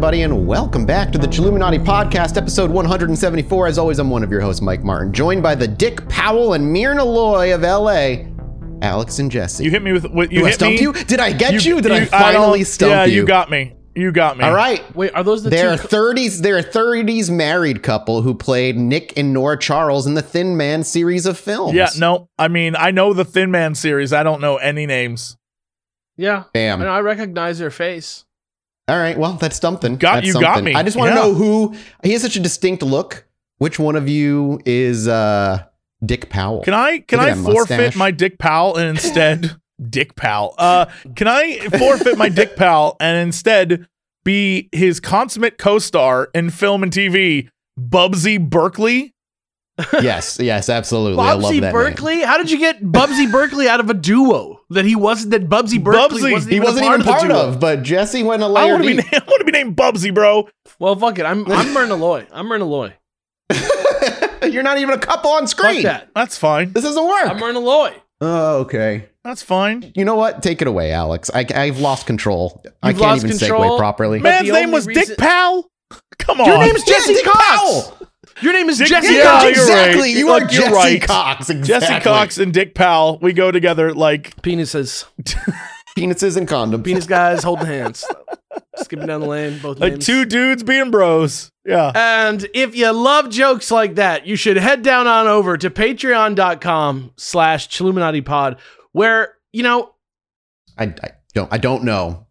everybody, and welcome back to the Chilluminati Podcast, episode 174. As always, I'm one of your hosts, Mike Martin, joined by the Dick Powell and Myrna Loy of LA, Alex and Jesse. You hit me with what you Did I hit stump me. you? Did I get you? Did I don't- finally stump yeah, you? Yeah, you got me. You got me. All right. Wait, are those the They're two? 30s. They're a 30s married couple who played Nick and Nora Charles in the Thin Man series of films. Yeah, no. I mean, I know the Thin Man series. I don't know any names. yeah, Bam. I, know, I recognize their face. All right. Well, that's something. Got- That's you got me. I just want to Yeah. know who. He has such a distinct look. Which one of you is uh, Dick Powell? Can I can I forfeit mustache. my Dick Pal and instead Dick Pal? Uh, can I forfeit my Dick Pal and instead be his consummate co-star in film and TV, Bubsy Berkeley? yes. Yes. Absolutely. I love Bubsy that Berkeley? How did you get Bubsy Berkeley out of a duo that he wasn't? That Bubsy Berkeley Bubsy. wasn't Name. He wasn't a part even of the part duo. of, but Jesse went a I layer want to be deep. I want to be named Bubsy, bro. Well, fuck it. I'm I'm Myrna Loy. I'm Myrna Loy. You're not even a couple on Fuck screen. that. That's fine. This doesn't work. I'm Myrna Loy. oh, okay. That's fine. You know what? Take it away, Alex. I, I've lost control. I You've can't even control? segue properly. But Man's name was reason- Dick Pal. Come on. Your name's Jesse Dick Cox. Powell. Your name is Dick- Jesse Yeah, Cox. you're exactly. right. You Look, are you're Jesse right. Cox. Exactly. Jesse Cox and Dick Powell. we go together like Penises. Penises and condoms. Penis guys holding hands. Skipping down the lane. Both like names. two dudes being bros. Yeah. And if you love jokes like that, you should head down on over to patreon.com slash Chilluminati pod, where, you know, I, I don't. I don't know.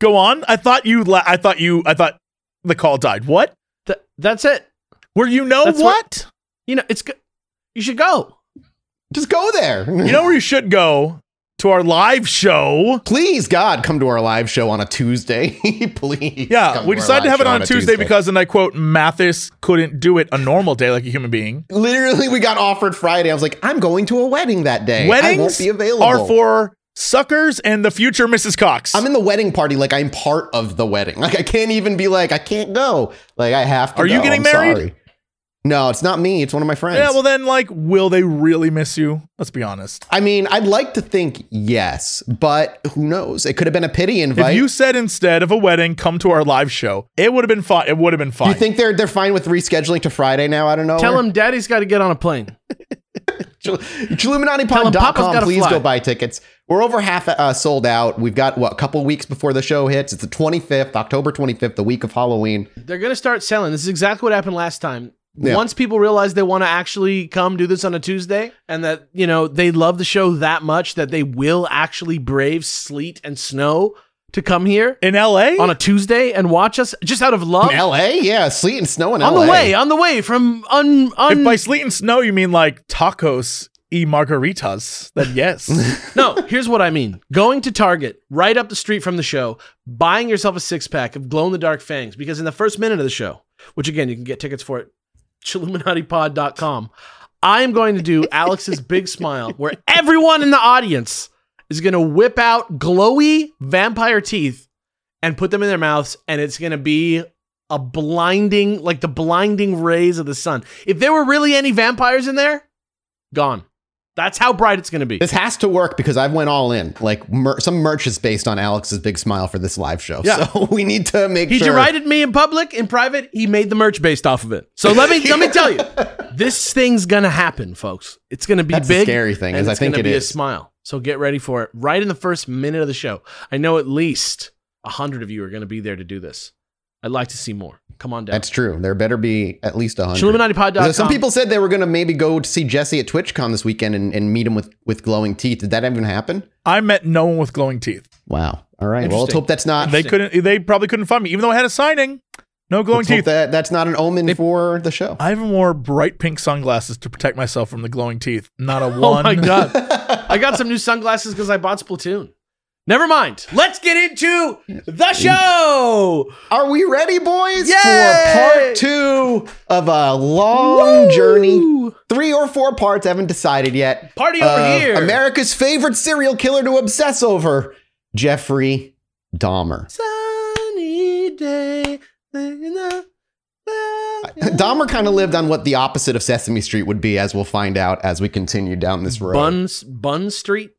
Go on. I thought you la- I thought you I thought the call died. What? th- that's it. Where you know That's what? You know, it's good. You should go. Just go there. You know where you should go? To our live show. Please, God, come to our live show on a Tuesday. Please. Yeah, we our decided to have it show on a Tuesday, because, and I quote, Mathis couldn't do it a normal day like a human being. literally we got offered Friday. I was like, I'm going to a wedding that day. I won't Weddings be available. are for suckers and the future Mrs. Cox. I'm in the wedding party. Like I'm part of the wedding. Like I can't even be like I can't go. Like I have to. Are you getting I'm married? sorry. No, it's not me. It's one of my friends. yeah, well then, like, will they really miss you? Let's be honest. I mean, I'd like to think yes, but who knows? It could have been a pity invite. If you said instead of a wedding, come to our live show, it would have been fine. It would have been fine. you think they're they're fine with rescheduling to Friday now? I don't know. Tell him daddy's got to get on a plane. Tell him Papa's Please fly. go buy tickets. We're over half uh, sold out. We've got what a couple weeks before the show hits. It's the 25th, October 25th, the week of Halloween. They're going to start selling. This is exactly what happened last time. Yeah. Once people realize they want to actually come do this on a Tuesday and that, you know, they love the show that much that they will actually brave sleet and snow to come here in LA? on a Tuesday and watch us just out of love. In LA, yeah, sleet and snow in on LA. On the way, on the way from un, if by sleet and snow you mean like tacos y margaritas, then yes. No, here's what I mean. Going to Target right up the street from the show, buying yourself a six pack of glow in the dark fangs, because in the first minute of the show, which again, you can get tickets for at chilluminatipod.com, I am going to do Alex's big smile, where everyone in the audience is going to whip out glowy vampire teeth and put them in their mouths, and it's going to be a blinding, like the blinding rays of the sun. If there were really any vampires in there, gone. That's how bright it's going to be. This has to work because I've went all in. Like mer- some merch is based on Alex's big smile for this live show. Yeah. So we need to make sure. He sure. derided me in public, in private. He made the merch based off of it. So let me let me tell you, this thing's gonna happen, folks. It's gonna be That's big. scary thing, is I think it be is. a smile. So get ready for it. Right in the first minute of the show, I know at least hundred of you are gonna be there to do this. I'd like to see more. Come on down. That's true. There better be at least a hundred. ChilluminatiPod.com. Some people said they were going to maybe go to see Jesse at TwitchCon this weekend and, and meet him with, with glowing teeth. Did that even happen? I met no one with glowing teeth. Wow. All right. Well, let's hope that's not. They couldn't. They probably couldn't find me, even though I had a signing. No glowing let's hope teeth. that that's not an omen for the show. I even wore bright pink sunglasses to protect myself from the glowing teeth. Not a one. Oh my god! I got some new sunglasses because I bought Splatoon. Never mind. Let's get into the show. Are we ready, boys, Yay! for part two of a long journey? Three or four parts, haven't decided yet. Party over here. America's favorite serial killer to obsess over, Jeffrey Dahmer. Sunny day. Dahmer kind of lived on what the opposite of Sesame Street would be, as we'll find out as we continue down this road. Bun Bun Street.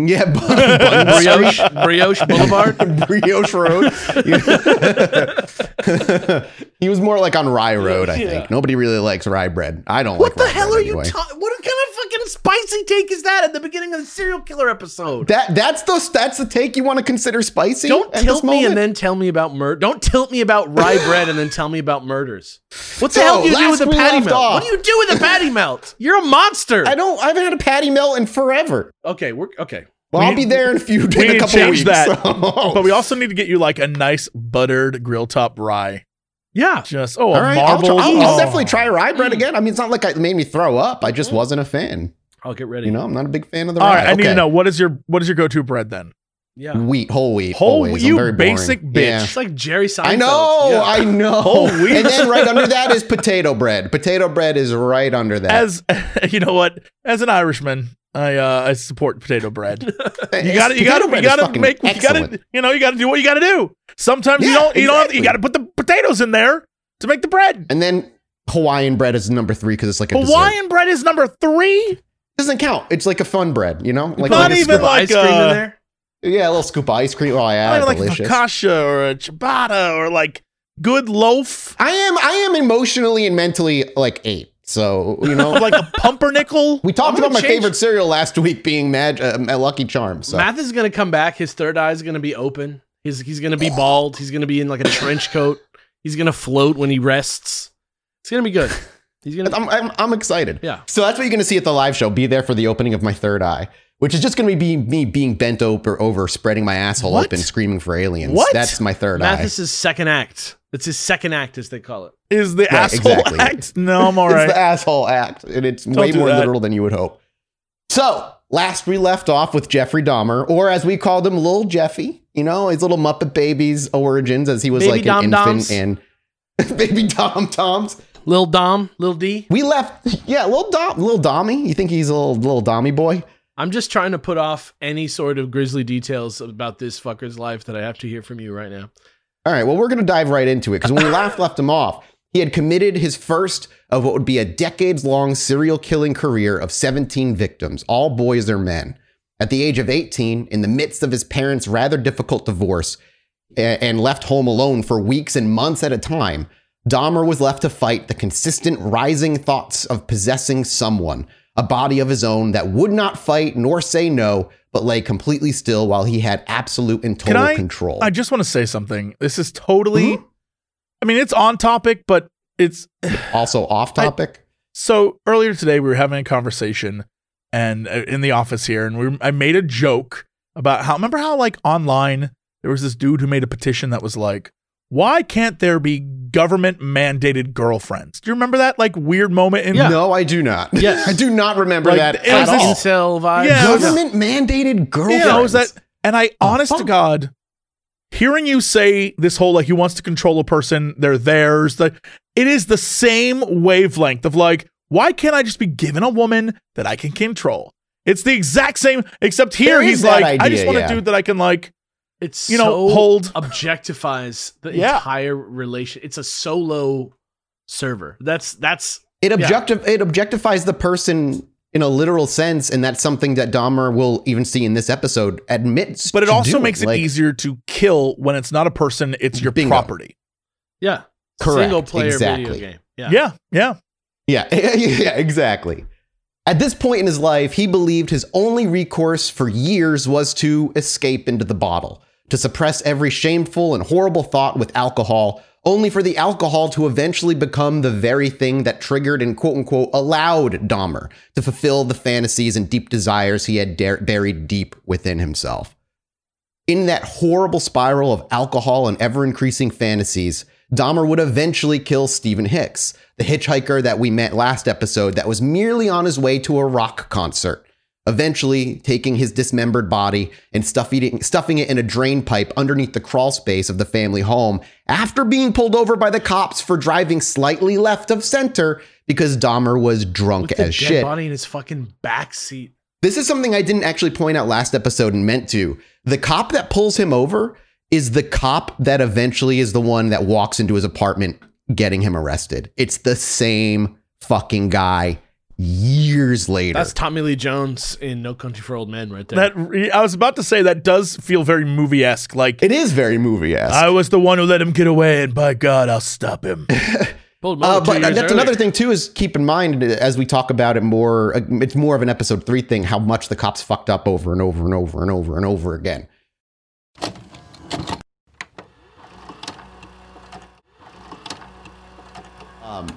Yeah, Bun, Bun Brioche, Brioche Boulevard. Brioche Road. he was more like on Rye Road, I Yeah. think. Nobody really likes rye bread. I don't What like What the rye hell bread are you anyway. talking? What kind of fucking spicy take is that at the beginning of the serial killer episode? That that's the that's the take you want to consider spicy. Don't tilt me and then tell me about murder. Don't tilt me about rye bread and then tell me about murders. What the So, hell do you do with a patty melt? off- What do you do with a patty melt? You're a monster. I don't. I haven't had a patty melt in forever. okay, we're okay. Well, We I'll need- be there in a few. we in need a to couple change weeks. that. so- But we also need to get you like a nice buttered grill top rye. Yeah. Just oh, All a right, I'll, try- I'll, I'll oh. definitely try rye bread mm. again. I mean, it's not like it made me throw up. I just mm. wasn't a fan. I'll get ready. You know, I'm not a big fan of the All rye. right, I need to know what is your what is your go to bread then? Yeah. Wheat, whole wheat, Whole wheat, you very boring. basic bitch. Yeah. It's like Jerry Seinfeld. I know, Yeah. I know. Whole wheat. And then right under that is potato bread. Potato bread is right under that. As you know what, as an Irishman, I uh, I support potato bread. You got to you got to you got to fucking make you got to you know you got to do what you got to do. Sometimes you don't you don't have, you got to put the potatoes in there to make the bread. And then Hawaiian bread is number three because it's like a dessert. Hawaiian bread is number three. Doesn't count. It's like a fun bread, you know, like, Not like a even scoop, like, ice cream uh, in there. yeah, a little scoop of ice cream. Oh yeah, Not even like delicious. a focaccia or a ciabatta or like good loaf I am I am emotionally and mentally like eight. So you know, like a pumpernickel. we talked gonna about my change- favorite cereal last week being Mag- uh, Lucky Charms. So. Math is gonna come back. His third eye is gonna be open. He's he's gonna be bald. He's gonna be in like a trench coat. He's gonna float when he rests. It's gonna be good. He's gonna. I'm, I'm, I'm excited. Yeah. So that's what you're going to see at the live show. Be there for the opening of my third eye, which is just going to be me being bent over, over spreading my asshole What? open, screaming for aliens. What? That's my third eye. Mathis's second act. It's his second act, as they call it. is the Right, asshole exactly. act. No, I'm all It's the asshole act, and it's way do more that. literal than you would hope. So last we left off with Jeffrey Dahmer, or as we called him, Little Jeffy. You know, his little Muppet Babies origins, as he was Baby like Dom an Doms. infant and baby Dom Toms. Lil Dom, Lil D. We left, yeah, little Dom, little Dommy. You think he's a little little Dommy boy? I'm just trying to put off any sort of grisly details about this fucker's life that I have to hear from you right now. All right, well, we're going to dive right into it because when we last left him off, he had committed his first of what would be a decades long serial killing career of 17 victims, all boys or men. At the age of 18, in the midst of his parents' rather difficult divorce and left home alone for weeks and months at a time, Dahmer was left to fight the consistent rising thoughts of possessing someone, a body of his own that would not fight nor say no, but lay completely still while he had absolute and total I- control. I just want to say something. This is totally. Mhm. I mean, it's on topic, but it's also off I- topic. so earlier today we were having a conversation and uh, in the office here, and we I made a joke about how remember how like online there was this dude who made a petition that was like, why can't there be government mandated girlfriends? Do you remember that like weird moment in Yeah. No, I do not. Yes. I do not remember Like, that it at was all. incel vibe. Yeah, it was- Government mandated girlfriends. Yeah, was that. And I, honest to? God, hearing you say this whole like he wants to control a person, they're theirs. The it is the same wavelength of like, why can't I just be given a woman that I can control? It's the exact same, except here There is he's that like, I just idea, want yeah. a dude that I can like, It's you know, so hold. objectifies the Yeah. entire relation. It's a solo server. That's that's It objectif- it objectifies the person in a literal sense, and that's something that Dahmer will even see in this episode admits. But it also doing. makes it easier to kill when it's not a person, it's your Bingo. property. yeah, Correct, single player exactly. video game. Yeah. Yeah, yeah. Yeah, yeah, exactly. At this point in his life, he believed his only recourse for years was to escape into the bottle, to suppress every shameful and horrible thought with alcohol, only for the alcohol to eventually become the very thing that triggered and quote unquote allowed Dahmer to fulfill the fantasies and deep desires he had dar- buried deep within himself. In that horrible spiral of alcohol and ever increasing fantasies, Dahmer would eventually kill Stephen Hicks, the hitchhiker that we met last episode that was merely on his way to a rock concert, eventually taking his dismembered body and stuffing it, stuffing it in a drain pipe underneath the crawl space of the family home after being pulled over by the cops for driving slightly left of center because Dahmer was drunk With as shit. body in his fucking backseat. This is something I didn't actually point out last episode and meant to. The cop that pulls him over is the cop that eventually is the one that walks into his apartment getting him arrested. It's the same fucking guy years later. That's Tommy Lee Jones in No Country for Old Men, right there. That I was about to say that does feel very movie esque. Like it is very movie esque. I was the one who let him get away, and by God, I'll stop him. Uh, but that's earlier. another thing too. Is keep in mind as we talk about it more. uh, It's more of an episode three thing. How much the cops fucked up over and over and over and over and over again. Um,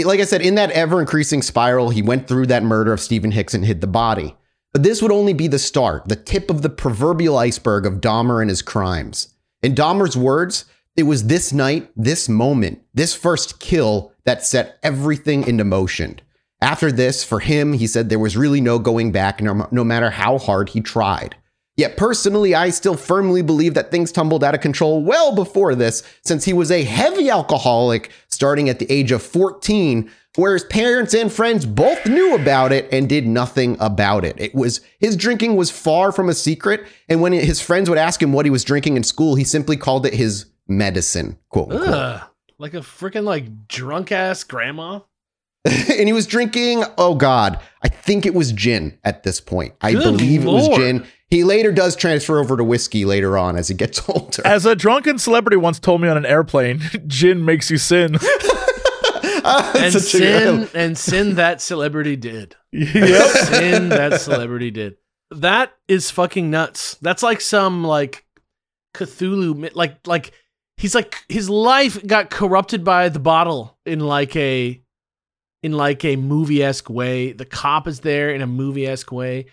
it- like I said, in that ever increasing spiral, he went through that murder of Stephen Hicks and hid the body. But this would only be the start, the tip of the proverbial iceberg of Dahmer and his crimes. In Dahmer's words, it was this night, this moment, this first kill that set everything into motion. After this, for him, he said there was really no going back, no, no matter how hard he tried. Yet personally, I still firmly believe that things tumbled out of control well before this, since he was a heavy alcoholic starting at the age of 14, where his parents and friends both knew about it and did nothing about it. It was his drinking was far from a secret, and when his friends would ask him what he was drinking in school, he simply called it his medicine, quote unquote. Ugh, like a freaking like drunk ass grandma. and he was drinking, oh God, I think it was gin at this point. I Good believe it was gin. He later does transfer over to whiskey later on as he gets older. As a drunken celebrity once told me on an airplane, gin makes you sin. And Such a- sin and sin that celebrity did. yep. sin that celebrity did. That is fucking nuts. That's like some like Cthulhu like like he's like his life got corrupted by the bottle in like a in like a movie-esque way. The cop is there in a movie-esque way.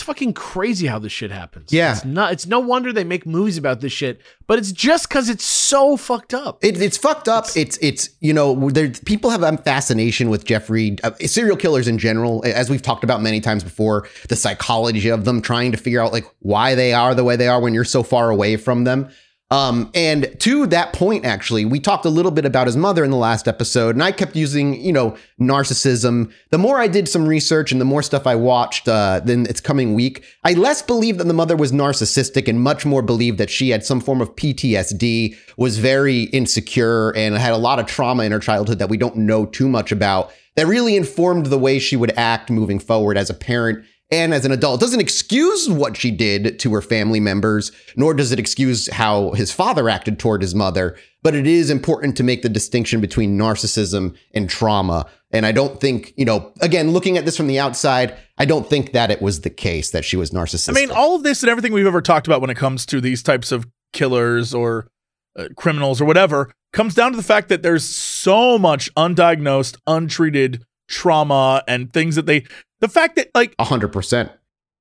It's fucking crazy how this shit happens. Yeah. It's not it's no wonder they make movies about this shit, but it's just cuz it's so fucked up. It, it's fucked up. It's it's you know there people have a fascination with Jeffrey uh, serial killers in general, as we've talked about many times before. The psychology of them, trying to figure out like why they are the way they are when you're so far away from them. Um, and to that point, actually, we talked a little bit about his mother in the last episode, and I kept using, you know, narcissism. The more I did some research and the more stuff I watched, uh, then its coming week, I less believed that the mother was narcissistic and much more believed that she had some form of PTSD, was very insecure, and had a lot of trauma in her childhood that we don't know too much about. That really informed the way she would act moving forward as a parent and as an adult. It doesn't excuse what she did to her family members, nor does it excuse how his father acted toward his mother. But it is important to make the distinction between narcissism and trauma. And I don't think, you know, again, looking at this from the outside, I don't think that it was the case that she was narcissistic. I mean, all of this and everything we've ever talked about when it comes to these types of killers or uh, criminals or whatever comes down to the fact that there's so much undiagnosed, untreated trauma and things that they, the fact that like 100%.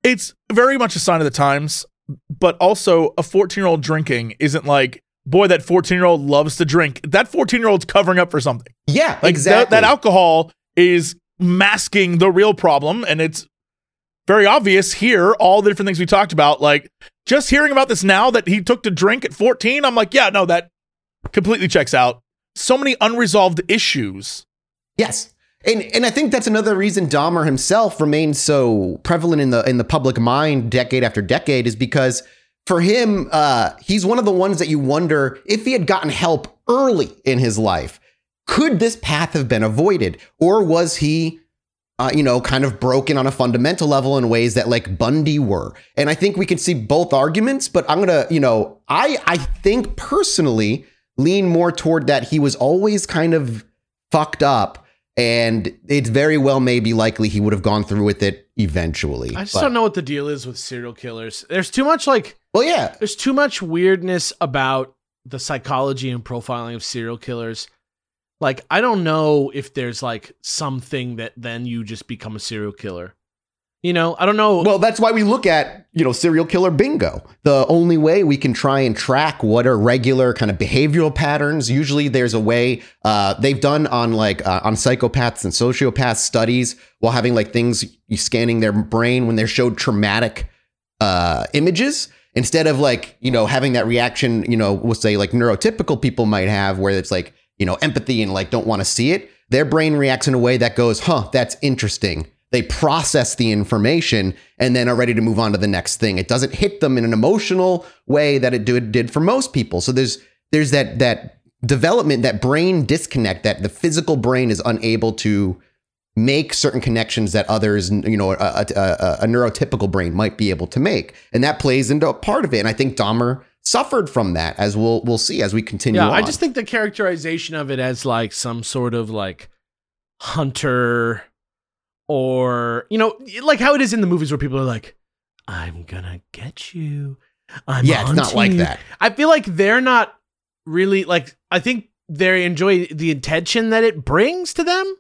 it's very much a sign of the times, but also a 14 year old drinking isn't like, boy, that 14 year old loves to drink. That 14 year old's covering up for something. Yeah, Like exactly. that, that alcohol is masking the real problem. And it's very obvious here, all the different things we talked about. Like just hearing about this now that he took to drink at 14, I'm like, yeah, no, that completely checks out. So many unresolved issues. Yes. And and I think that's another reason Dahmer himself remains so prevalent in the in the public mind decade after decade is because for him, uh, he's one of the ones that you wonder if he had gotten help early in his life, could this path have been avoided, or was he, uh, you know, kind of broken on a fundamental level in ways that like Bundy were? And I think we can see both arguments, but I'm gonna, you know, I I think personally lean more toward that he was always kind of fucked up and it's very well maybe likely he would have gone through with it eventually. I just But- don't know what the deal is with serial killers. There's too much like Well, yeah, there's too much weirdness about the psychology and profiling of serial killers. Like I don't know if there's like something that then you just become a serial killer. You know, I don't know. Well, that's why we look at, you know, serial killer bingo. The only way we can try and track what are regular kind of behavioral patterns. Usually there's a way uh, they've done on like uh, on psychopaths and sociopaths studies while having like things scanning their brain when they're showed traumatic uh, images instead of like, you know, having that reaction, you know, we'll say like neurotypical people might have where it's like, you know, empathy and like don't want to see it. Their brain reacts in a way that goes, huh, that's interesting they process the information and then are ready to move on to the next thing. It doesn't hit them in an emotional way that it did, did for most people. So there's there's that that development, that brain disconnect that the physical brain is unable to make certain connections that others, you know, a, a, a, a neurotypical brain might be able to make, and that plays into a part of it. And I think Dahmer suffered from that, as we'll we'll see as we continue. Yeah, on. I just think the characterization of it as like some sort of like hunter or you know, like how it is in the movies where people are like, I'm gonna get you. I'm yeah, it's not like you." that. I feel like they're not really like I think they enjoy the intention that it brings to them,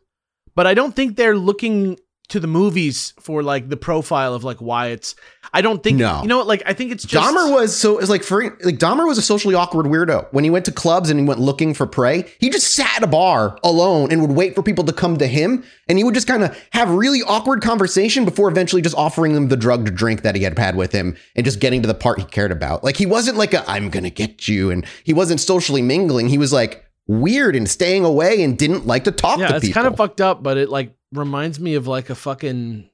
but I don't think they're looking to the movies for like the profile of like why it's I don't think No. you know what like I think it's just Dahmer was so it's like for like Dahmer was a socially awkward weirdo. When he went to clubs and he went looking for prey, he just sat at a bar alone and would wait for people to come to him, and he would just kind of have really awkward conversation before eventually just offering them the drug to drink that he had had with him and just getting to the part he cared about. Like he wasn't like a I'm gonna get you, and he wasn't socially mingling. He was like weird and staying away and didn't like to talk yeah, to it's people. kind of fucked up, but it like reminds me of like a fucking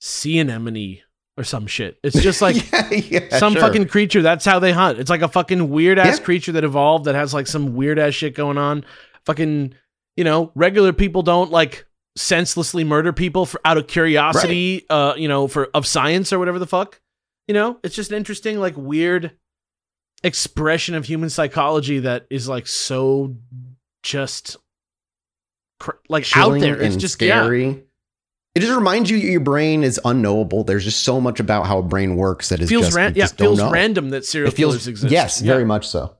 sea anemone or some shit. It's just like yeah, yeah, some sure. fucking creature. That's how they hunt. It's like a fucking weird ass Yeah. creature that evolved that has like some weird ass shit going on. Fucking, you know, regular people don't like senselessly murder people for out of curiosity, uh, you know, for of science or whatever the fuck. You know, it's just an interesting, like weird expression of human psychology that is like so just cr- like Chilling out there. It's just scary. It just reminds you your brain is unknowable. There's just so much about how a brain works that is feels just, ran- yeah, just feels random that serial It feels killers exist. yes, Yeah. very much so.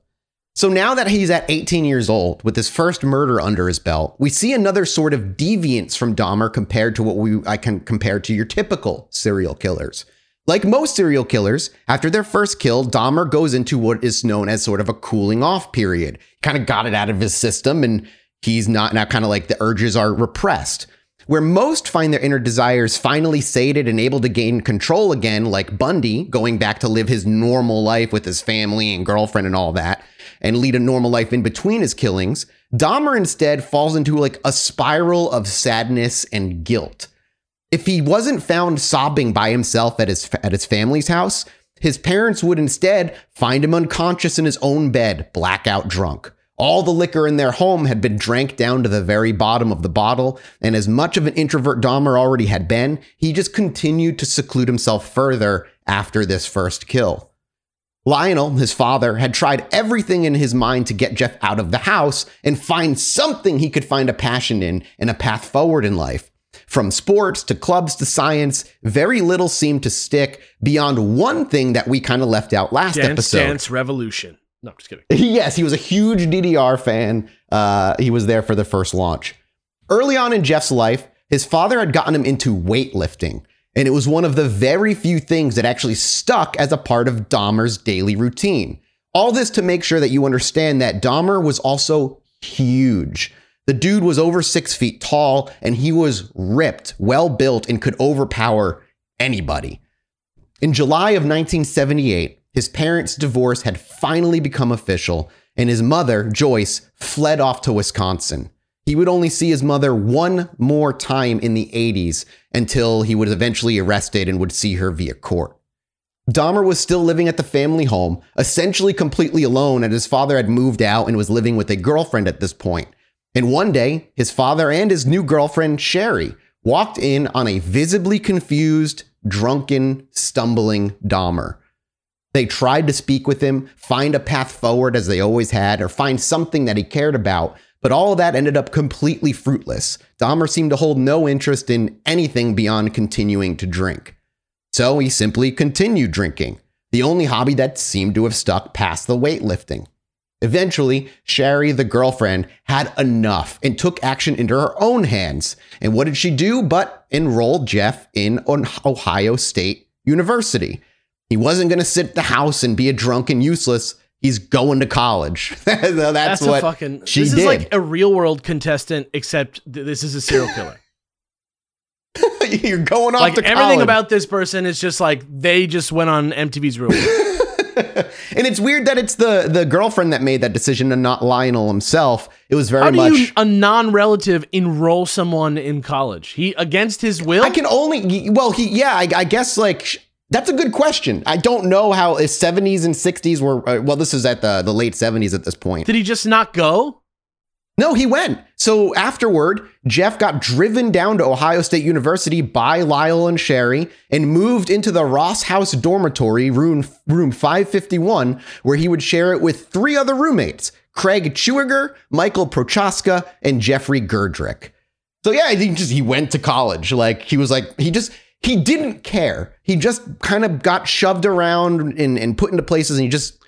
So now that he's at 18 years old with his first murder under his belt, we see another sort of deviance from Dahmer compared to what we I can compare to your typical serial killers. Like most serial killers, after their first kill, Dahmer goes into what is known as sort of a cooling off period. Kind of got it out of his system and he's not now kind of like the urges are repressed. Where most find their inner desires finally sated and able to gain control again, like Bundy, going back to live his normal life with his family and girlfriend and all that, and lead a normal life in between his killings, Dahmer instead falls into like a spiral of sadness and guilt. If he wasn't found sobbing by himself at his at his family's house, his parents would instead find him unconscious in his own bed, blackout drunk. All the liquor in their home had been drank down to the very bottom of the bottle, and as much of an introvert Dahmer already had been, he just continued to seclude himself further after this first kill. Lionel, his father, had tried everything in his mind to get Jeff out of the house and find something he could find a passion in and a path forward in life. From sports to clubs to science, very little seemed to stick beyond one thing that we kind of left out last Dance episode. Dance Revolution. No, I'm just kidding. yes, he was a huge DDR fan. Uh, he was there for the first launch. Early on in Jeff's life, his father had gotten him into weightlifting, and it was one of the very few things that actually stuck as a part of Dahmer's daily routine. All this to make sure that you understand that Dahmer was also huge. The dude was over six feet tall, and he was ripped, well built, and could overpower anybody. In July of 1978, his parents' divorce had finally become official, and his mother, Joyce, fled off to Wisconsin. He would only see his mother one more time in the 80s until he was eventually arrested and would see her via court. Dahmer was still living at the family home, essentially completely alone, and his father had moved out and was living with a girlfriend at this point. And one day, his father and his new girlfriend, Sherry, walked in on a visibly confused, drunken, stumbling Dahmer. They tried to speak with him, find a path forward as they always had, or find something that he cared about, but all of that ended up completely fruitless. Dahmer seemed to hold no interest in anything beyond continuing to drink. So he simply continued drinking, the only hobby that seemed to have stuck past the weightlifting. Eventually, Sherry, the girlfriend, had enough and took action into her own hands. And what did she do but enroll Jeff in Ohio State University? He wasn't going to sit at the house and be a drunk and useless. He's going to college. that's, That's, what a fucking. she this did. is like a real world contestant, except th- this is a serial killer. You're going off like to everything college. about this person is just like they just went on MTV's Real World. and it's weird that it's the the girlfriend that made that decision and not Lionel himself. It was very How do much. you, a non-relative, enroll someone in college? He against his will. I can only well, he yeah, I, I guess like that's a good question. I don't know how his 70s and 60s were. Uh, well, this is at the the late 70s at this point. Did he just not go? No, he went. So afterward, Jeff got driven down to Ohio State University by Lyle and Sherry and moved into the Ross House dormitory, room, room 551, where he would share it with three other roommates Craig Chewiger, Michael Prochaska, and Jeffrey Gerdrick. So yeah, he just he went to college. Like he was like he just he didn't care. He just kind of got shoved around and, and put into places, and he just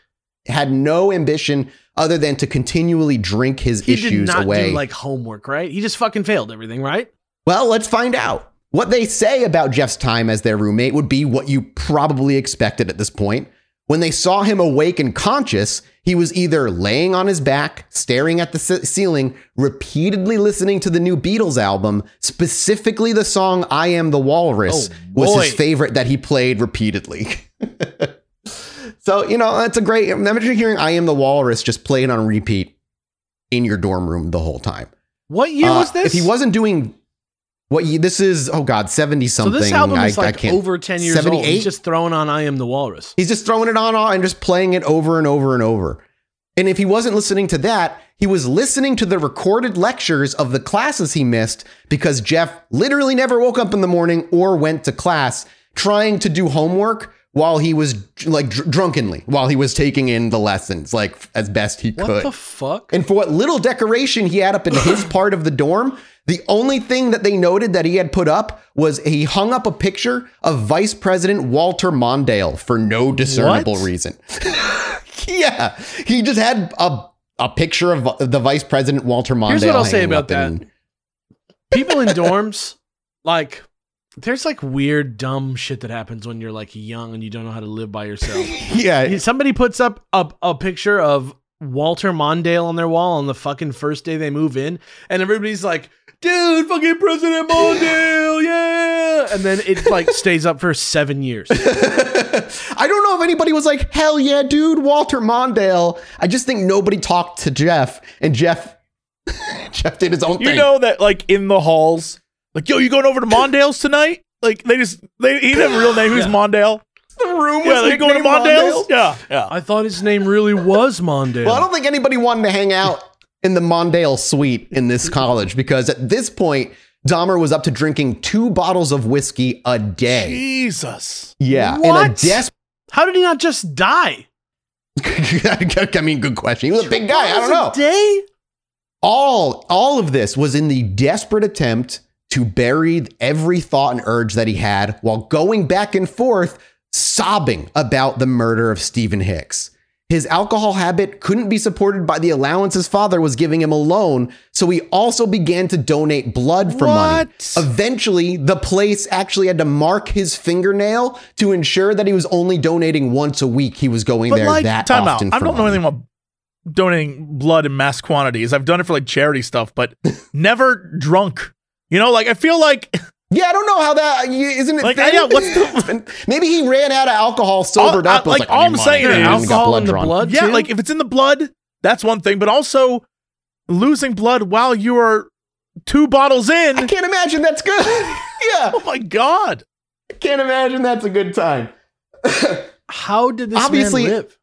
had no ambition other than to continually drink his He did issues not away. do like homework, right? He just fucking failed everything, right? well, let's find out. What they say about Jeff's time as their roommate would be what you probably expected at this point. When they saw him awake and conscious, he was either laying on his back, staring at the ce- ceiling, repeatedly listening to the new Beatles album, specifically the song I Am the Walrus Oh, was his favorite that he played repeatedly. so, you know, that's a great imagine hearing I Am the Walrus just played on repeat in your dorm room the whole time. What year Uh, was this? If he wasn't doing what ye- this is, oh god, seventy something so this album is I, I like can't. over ten years old. 78? He's just throwing on "I Am the Walrus." He's just throwing it on and just playing it over and over and over. And if he wasn't listening to that, he was listening to the recorded lectures of the classes he missed because Jeff literally never woke up in the morning or went to class trying to do homework while he was like dr- drunkenly while he was taking in the lessons like as best he could. What the fuck? And for what little decoration he had up in his part of the dorm, the only thing that they noted that he had put up was he hung up a picture of Vice President Walter Mondale for no discernible What? reason. yeah, he just had a a picture of the Vice President Walter Mondale. Here's what I'll say about that. in- People in dorms, like, there's like weird, dumb shit that happens when you're like young and you don't know how to live by yourself. Yeah, Somebody puts up a, a picture of Walter Mondale on their wall on the fucking first day they move in, and everybody's like, dude, fucking President Mondale, yeah. And then it like stays up for seven years. I don't know if anybody was like, hell yeah, dude, Walter Mondale. I just think nobody talked to Jeff, and Jeff, Jeff did his own You thing. You know that like in the halls, like yo, you going over to Mondale's tonight? Like they just they he didn't have a real name. Who's Yeah. Mondale? the room Yeah, was they going to Mondale's? Mondale. Yeah, yeah. I thought his name really was Mondale. Well, I don't think anybody wanted to hang out in the Mondale suite in this college because at this point, Dahmer was up to drinking two bottles of whiskey a day. Jesus. Yeah, and What? a des- How did he not just die? I mean, good question. He was a big guy. I don't know. A day? all all of this was in the desperate attempt to bury every thought and urge that he had while going back and forth sobbing about the murder of Stephen Hicks. His alcohol habit couldn't be supported by the allowance his father was giving him alone, so he also began to donate blood for money. What? Eventually, the place actually had to mark his fingernail to ensure that he was only donating once a week. He was going But there like, that time out. often. I for don't know money. anything about donating blood in mass quantities. I've done it for like charity stuff, but never drunk. You know, like I feel like Yeah, I don't know how that isn't it. Like, thin? yeah, what's the- Maybe he ran out of alcohol, sobered All- up. was like, I all I'm saying is- then got alcohol in the drawn. blood. yeah, too? like if it's in the blood, that's one thing. But also losing blood while you are two bottles in. I can't imagine that's good. yeah, Oh my god. I can't imagine that's a good time. How did this Obviously- man live?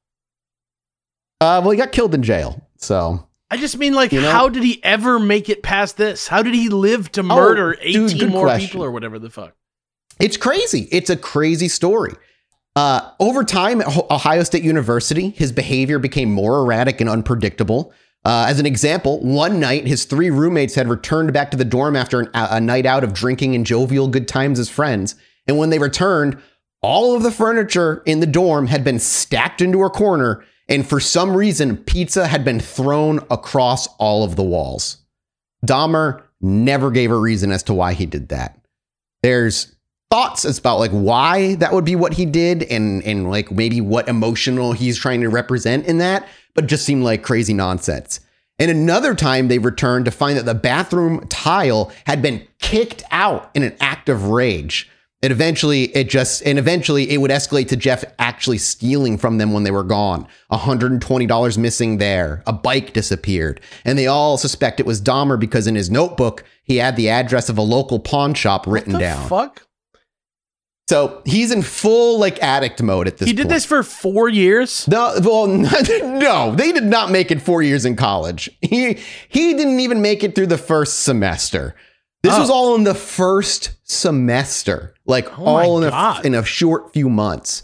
Uh, well, he got killed in jail, so I just mean, like, You know- how did he ever make it past this? How did he live to Oh, murder dude, 18 more question. people or whatever the fuck? it's crazy. It's a crazy story. Uh, over time at Ohio State University, his behavior became more erratic and unpredictable. Uh, as an example, one night his three roommates had returned back to the dorm after an, a night out of drinking and jovial good times as friends. And when they returned, all of the furniture in the dorm had been stacked into a corner, and for some reason, pizza had been thrown across all of the walls. Dahmer never gave a reason as to why he did that. There's thoughts about like why that would be what he did and and like maybe what emotional he's trying to represent in that, but just seemed like crazy nonsense. And another time they returned to find that the bathroom tile had been kicked out in an act of rage. And eventually it just and eventually it would escalate to Jeff actually stealing from them when they were gone. $120 missing there. A bike disappeared. And they all suspect it was Dahmer because in his notebook he had the address of a local pawn shop written the down. fuck? So he's in full like addict mode at this point. He did point. this for four years. No, well, no, they did not make it four years in college. He he didn't even make it through the first semester. This Oh. was all in the first semester, like Oh all in a, in a short few months.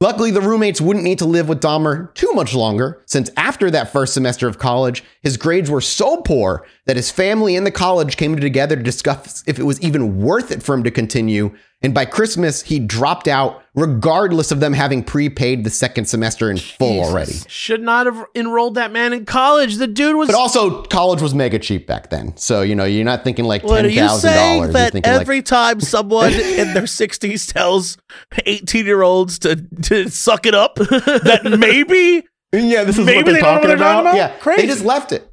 Luckily, the roommates wouldn't need to live with Dahmer too much longer, since after that first semester of college, his grades were so poor that his family and the college came together to discuss if it was even worth it for him to continue. And by Christmas, he dropped out, regardless of them having prepaid the second semester in full Jesus. already. Should not have enrolled that man in college. The dude was But also, college was mega cheap back then. So, you know, you're not thinking like What are $10,000. you saying You're that thinking like, every time someone in their 60s tells 18 year olds to, to suck it up, that maybe Yeah, this is Maybe what they're they talking what they're about. talking about? Yeah, Crazy. they just left it.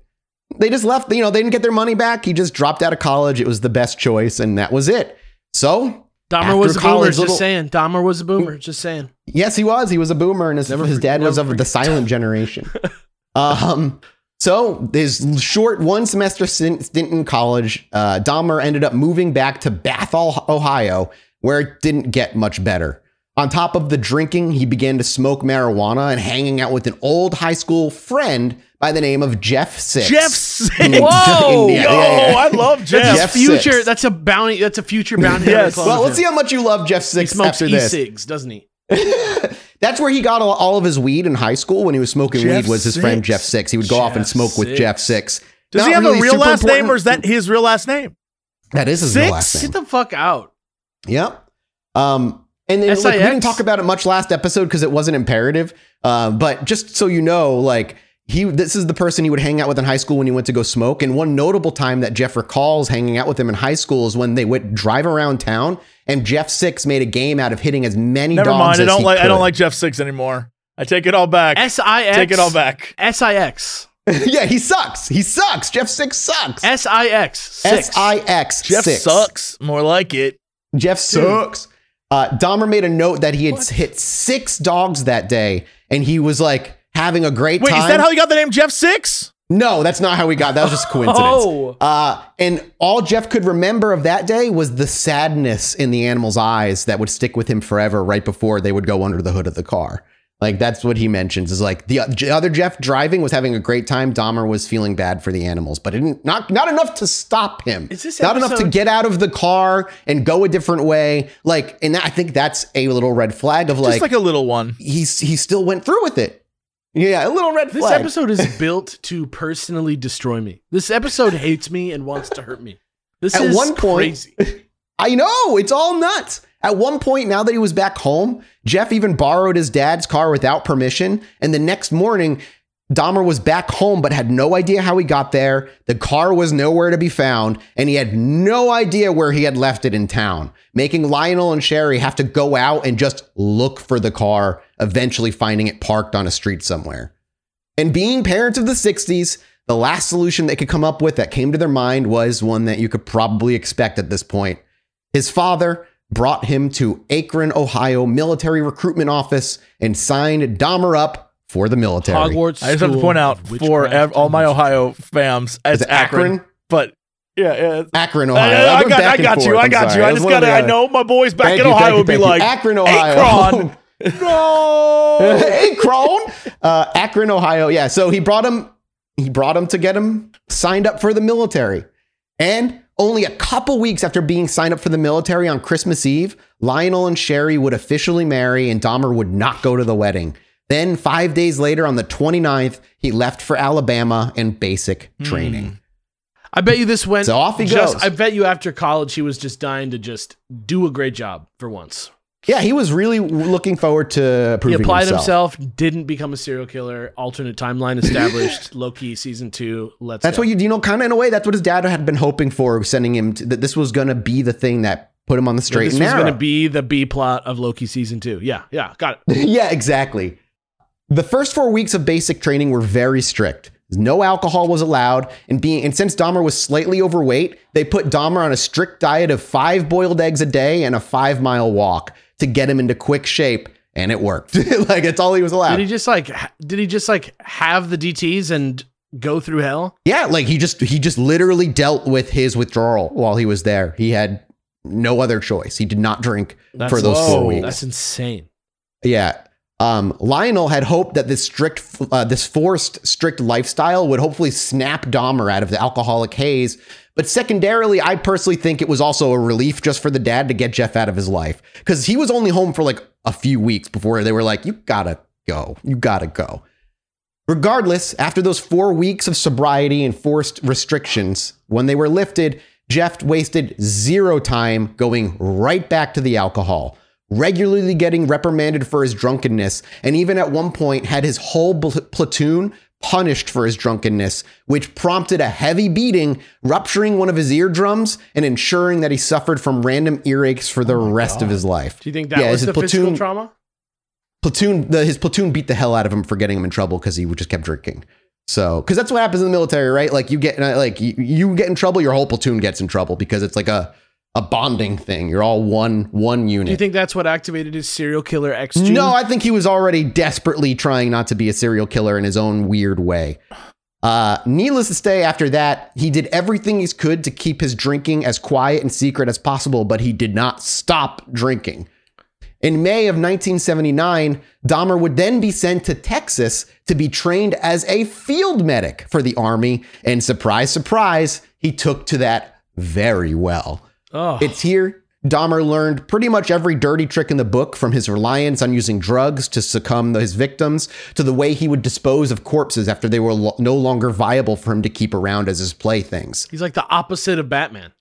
They just left. You know, they didn't get their money back. He just dropped out of college. It was the best choice, and that was it. So, Dahmer after was a boomer. college, Just saying. Dahmer was a boomer. Just saying. yes, he was. He was a boomer, and his, Never his dad was of the silent generation. um, so his short one semester stint stint in college, uh, Dahmer ended up moving back to Bathol, Ohio, where it didn't get much better. On top of the drinking, he began to smoke marijuana and hanging out with an old high school friend by the name of Jeff Six. Jeff Six. Mm, Whoa! Yo, yeah, yeah. I love Jeff. That's Jeff future. Six. That's a bounty. That's a future bounty. Yes. Well, let's see how much you love Jeff He Six smokes after this. e-cigs, doesn't he? That's where he got all, all of his weed in high school when he was smoking Jeff weed was his friend Jeff Six. He would go off and Jeff smoke with Jeff Six. Does Not he have really a real super last name or is that his real last name? That is his Six? real last name. Get the fuck out. Yep. Um, and then, like, we didn't talk about it much last episode because it wasn't imperative. Uh, but just so you know, like he, this is the person he would hang out with in high school when he went to go smoke. And one notable time that Jeff recalls hanging out with him in high school is when they would drive around town, and Jeff Six made a game out of hitting as many Never dogs mind. I don't he like. I don't like Jeff Six anymore. I take it all back. S I X. Take it all back. S I X. yeah, he sucks. He sucks. Jeff Six sucks. S I X. S I X. Jeff six. sucks. More like it. Jeff sucks. Uh, Dahmer made a note that he had hit six dogs that day, and he was like having a great Wait, time. is that how you got the name Jeff Six? no, that's not how we got. That was just coincidence. Oh. Uh, and all Jeff could remember of that day was the sadness in the animal's eyes that would stick with him forever. Right before they would go under the hood of the car. Like that's what he mentions is like the the other Jeff driving was having a great time. Dahmer was feeling bad for the animals, but it didn't, not not enough to stop him. Is this not enough to get out of the car and go a different way? Like, and that, I think that's a little red flag of Just like, like a little one. he's he still went through with it. Yeah, a little red flag. This episode is built to personally destroy me. This episode hates me and wants to hurt me. This At is one point- crazy. I know, it's all nuts. At one point, now that he was back home, Jeff even borrowed his dad's car without permission. And the next morning, Dahmer was back home but had no idea how he got there. The car was nowhere to be found, and he had no idea where he had left it in town, making Lionel and Sherry have to go out and just look for the car, eventually finding it parked on a street somewhere. And being parents of the 60s, the last solution they could come up with that came to their mind was one that you could probably expect at this point. His father brought him to Akron, Ohio military recruitment office and signed Dahmer up for the military. Hogwarts. I just have to point out for ev- all my Ohio fams, Is it's Akron. Akron? But yeah, yeah. Akron, I, Ohio. I got, I got you. I got sorry. you. I It just got to, I know my boys back Thank in you, Ohio you, would be thank you. like Akron, Ohio. Akron. no. Akron, uh, Akron, Ohio. Yeah, so he brought him. He brought him to get him signed up for the military, and only a couple weeks after being signed up for the military on Christmas Eve, Lionel and Sherry would officially marry, and Dahmer would not go to the wedding. Then, five days later, on the 29th, he left for Alabama and basic hmm. training. I bet you this went. So off he just, goes. I bet you after college he was just dying to just do a great job for once. Yeah, he was really looking forward to He proving applied himself. himself. didn't become a serial killer. Alternate timeline established. Loki season two. Let's. That's go. what you, you know, kind of in a way, that's what his dad had been hoping for, sending him to, that this was going to be the thing that put him on the straight this and was going to be the B plot of Loki season two. Yeah, yeah, got it. yeah, exactly. The first four weeks of basic training were very strict. No alcohol was allowed, and being and since Dahmer was slightly overweight, they put Dahmer on a strict diet of five boiled eggs a day and a five mile walk to get him into quick shape, and it worked. like it's all he was allowed. Did he just like? Did he just like have the DTS and go through hell? yeah, like he just he just literally dealt with his withdrawal while he was there. He had no other choice. He did not drink That's, for those four weeks. That's insane. Yeah. Um, Lionel had hoped that this strict, uh, this forced strict lifestyle would hopefully snap Dahmer out of the alcoholic haze. But secondarily, I personally think it was also a relief just for the dad to get Jeff out of his life because he was only home for like a few weeks before they were like, "You gotta go, you gotta go." Regardless, after those four weeks of sobriety and forced restrictions, when they were lifted, Jeff wasted zero time going right back to the alcohol regularly getting reprimanded for his drunkenness, and even at one point had his whole pl- platoon punished for his drunkenness, which prompted a heavy beating, rupturing one of his eardrums and ensuring that he suffered from random earaches for the oh rest of his life. Do you think that Yeah, was his the platoon- physical trauma? Platoon, the, his platoon beat the hell out of him for getting him in trouble because he just kept drinking. So, because that's what happens in the military, right? Like you get uh, like you, you get in trouble, your whole platoon gets in trouble because it's like a a bonding thing. You're all one one unit. Do you think that's what activated his serial killer X gene? No, I think he was already desperately trying not to be a serial killer in his own weird way. Uh, needless to say, after that, he did everything he could to keep his drinking as quiet and secret as possible, but he did not stop drinking. In May of 1979, Dahmer would then be sent to Texas to be trained as a field medic for the Army. And surprise, surprise, he took to that very well. Oh, It's here. Dahmer learned pretty much every dirty trick in the book from his reliance on using drugs to succumb his victims to the way he would dispose of corpses after they were lo- no longer viable for him to keep around as his playthings. he's like the opposite of Batman.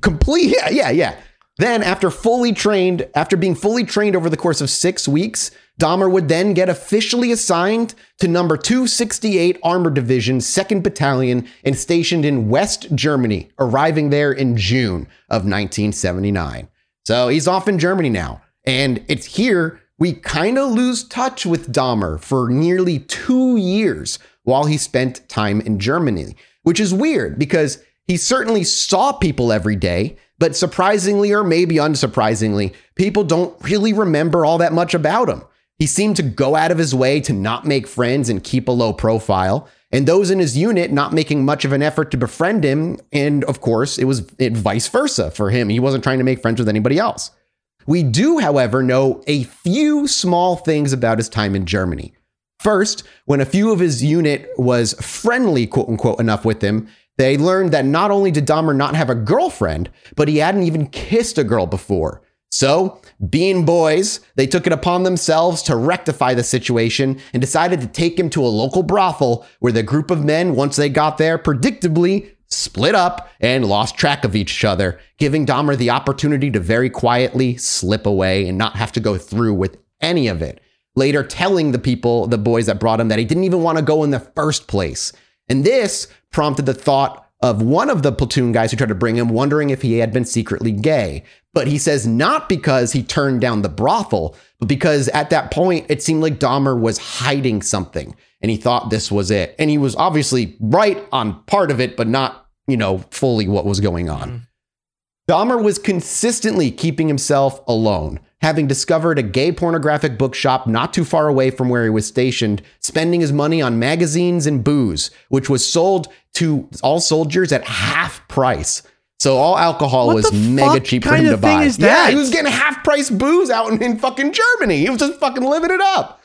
Complete, yeah, yeah, yeah. Then, after fully trained, after being fully trained over the course of six weeks, Dahmer would then get officially assigned to number 268 Armored Division, 2nd Battalion, and stationed in West Germany, arriving there in June of 1979. So he's off in Germany now. And it's here we kind of lose touch with Dahmer for nearly two years while he spent time in Germany, which is weird because he certainly saw people every day, but surprisingly or maybe unsurprisingly, people don't really remember all that much about him. He seemed to go out of his way to not make friends and keep a low profile, and those in his unit not making much of an effort to befriend him. And of course, it was it vice versa for him. He wasn't trying to make friends with anybody else. We do, however, know a few small things about his time in Germany. First, when a few of his unit was friendly, quote unquote, enough with him, they learned that not only did Dahmer not have a girlfriend, but he hadn't even kissed a girl before. So, being boys, they took it upon themselves to rectify the situation and decided to take him to a local brothel where the group of men, once they got there, predictably split up and lost track of each other, giving Dahmer the opportunity to very quietly slip away and not have to go through with any of it. Later, telling the people, the boys that brought him, that he didn't even want to go in the first place. And this prompted the thought of one of the platoon guys who tried to bring him, wondering if he had been secretly gay. But he says not because he turned down the brothel, but because at that point it seemed like Dahmer was hiding something and he thought this was it. And he was obviously right on part of it, but not, you know, fully what was going on. Mm. Dahmer was consistently keeping himself alone, having discovered a gay pornographic bookshop not too far away from where he was stationed, spending his money on magazines and booze, which was sold to all soldiers at half price. So all alcohol What was mega cheap for him to of thing buy. is Yeah, that? he was getting half price booze out in, in fucking Germany. He was just fucking living it up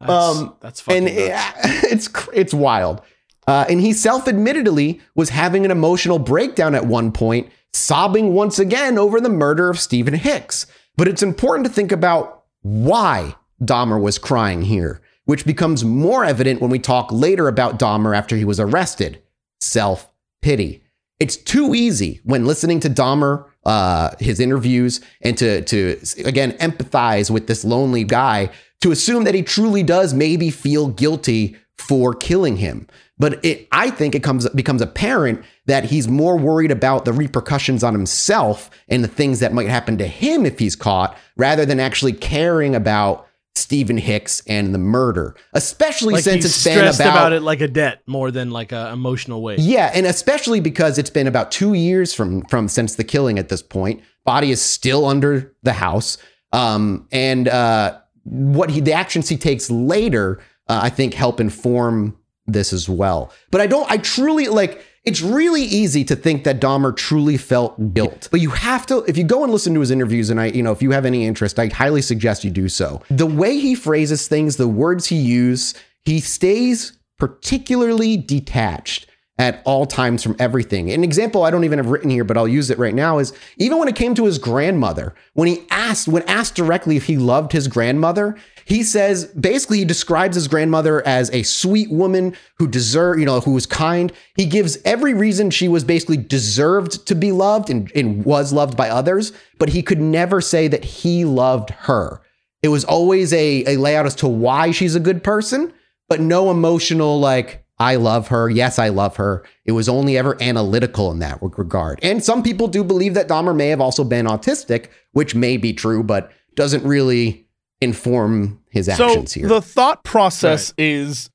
That's, Um, that's fucking and nuts. it- it's it's wild. Uh, and he self-admittedly was having an emotional breakdown at one point, sobbing once again over the murder of Stephen Hicks. But it's important to think about why Dahmer was crying here, which becomes more evident when we talk later about Dahmer after he was arrested. Self-pity. It's too easy when listening to Dahmer, uh, his interviews, and to to again empathize with this lonely guy to assume that he truly does maybe feel guilty for killing him. But it, I think it comes becomes apparent that he's more worried about the repercussions on himself and the things that might happen to him if he's caught, rather than actually caring about Stephen Hicks and the murder. Especially like since it's been about, about, it like a debt more than like a emotional weight. yeah, and especially because it's been about two years from from since the killing at this point. Body is still under the house, um, and uh, what he the actions he takes later, uh, I think, help inform this as well. But I don't. I truly like. it's really easy to think that Dahmer truly felt guilt. But you have to, if you go and listen to his interviews, and I, you know, if you have any interest, I highly suggest you do so. The way he phrases things, the words he uses, he stays particularly detached at all times from everything. An example I don't even have written here, but I'll use it right now is even when it came to his grandmother, when he asked, when asked directly if he loved his grandmother, he says basically he describes his grandmother as a sweet woman who deserved, you know, who was kind. He gives every reason she was basically deserved to be loved and, and was loved by others, but he could never say that he loved her. It was always a, a layout as to why she's a good person, but no emotional like I love her. Yes, I love her. It was only ever analytical in that regard. And some people do believe that Dahmer may have also been autistic, which may be true, but doesn't really inform his actions so here. the thought process is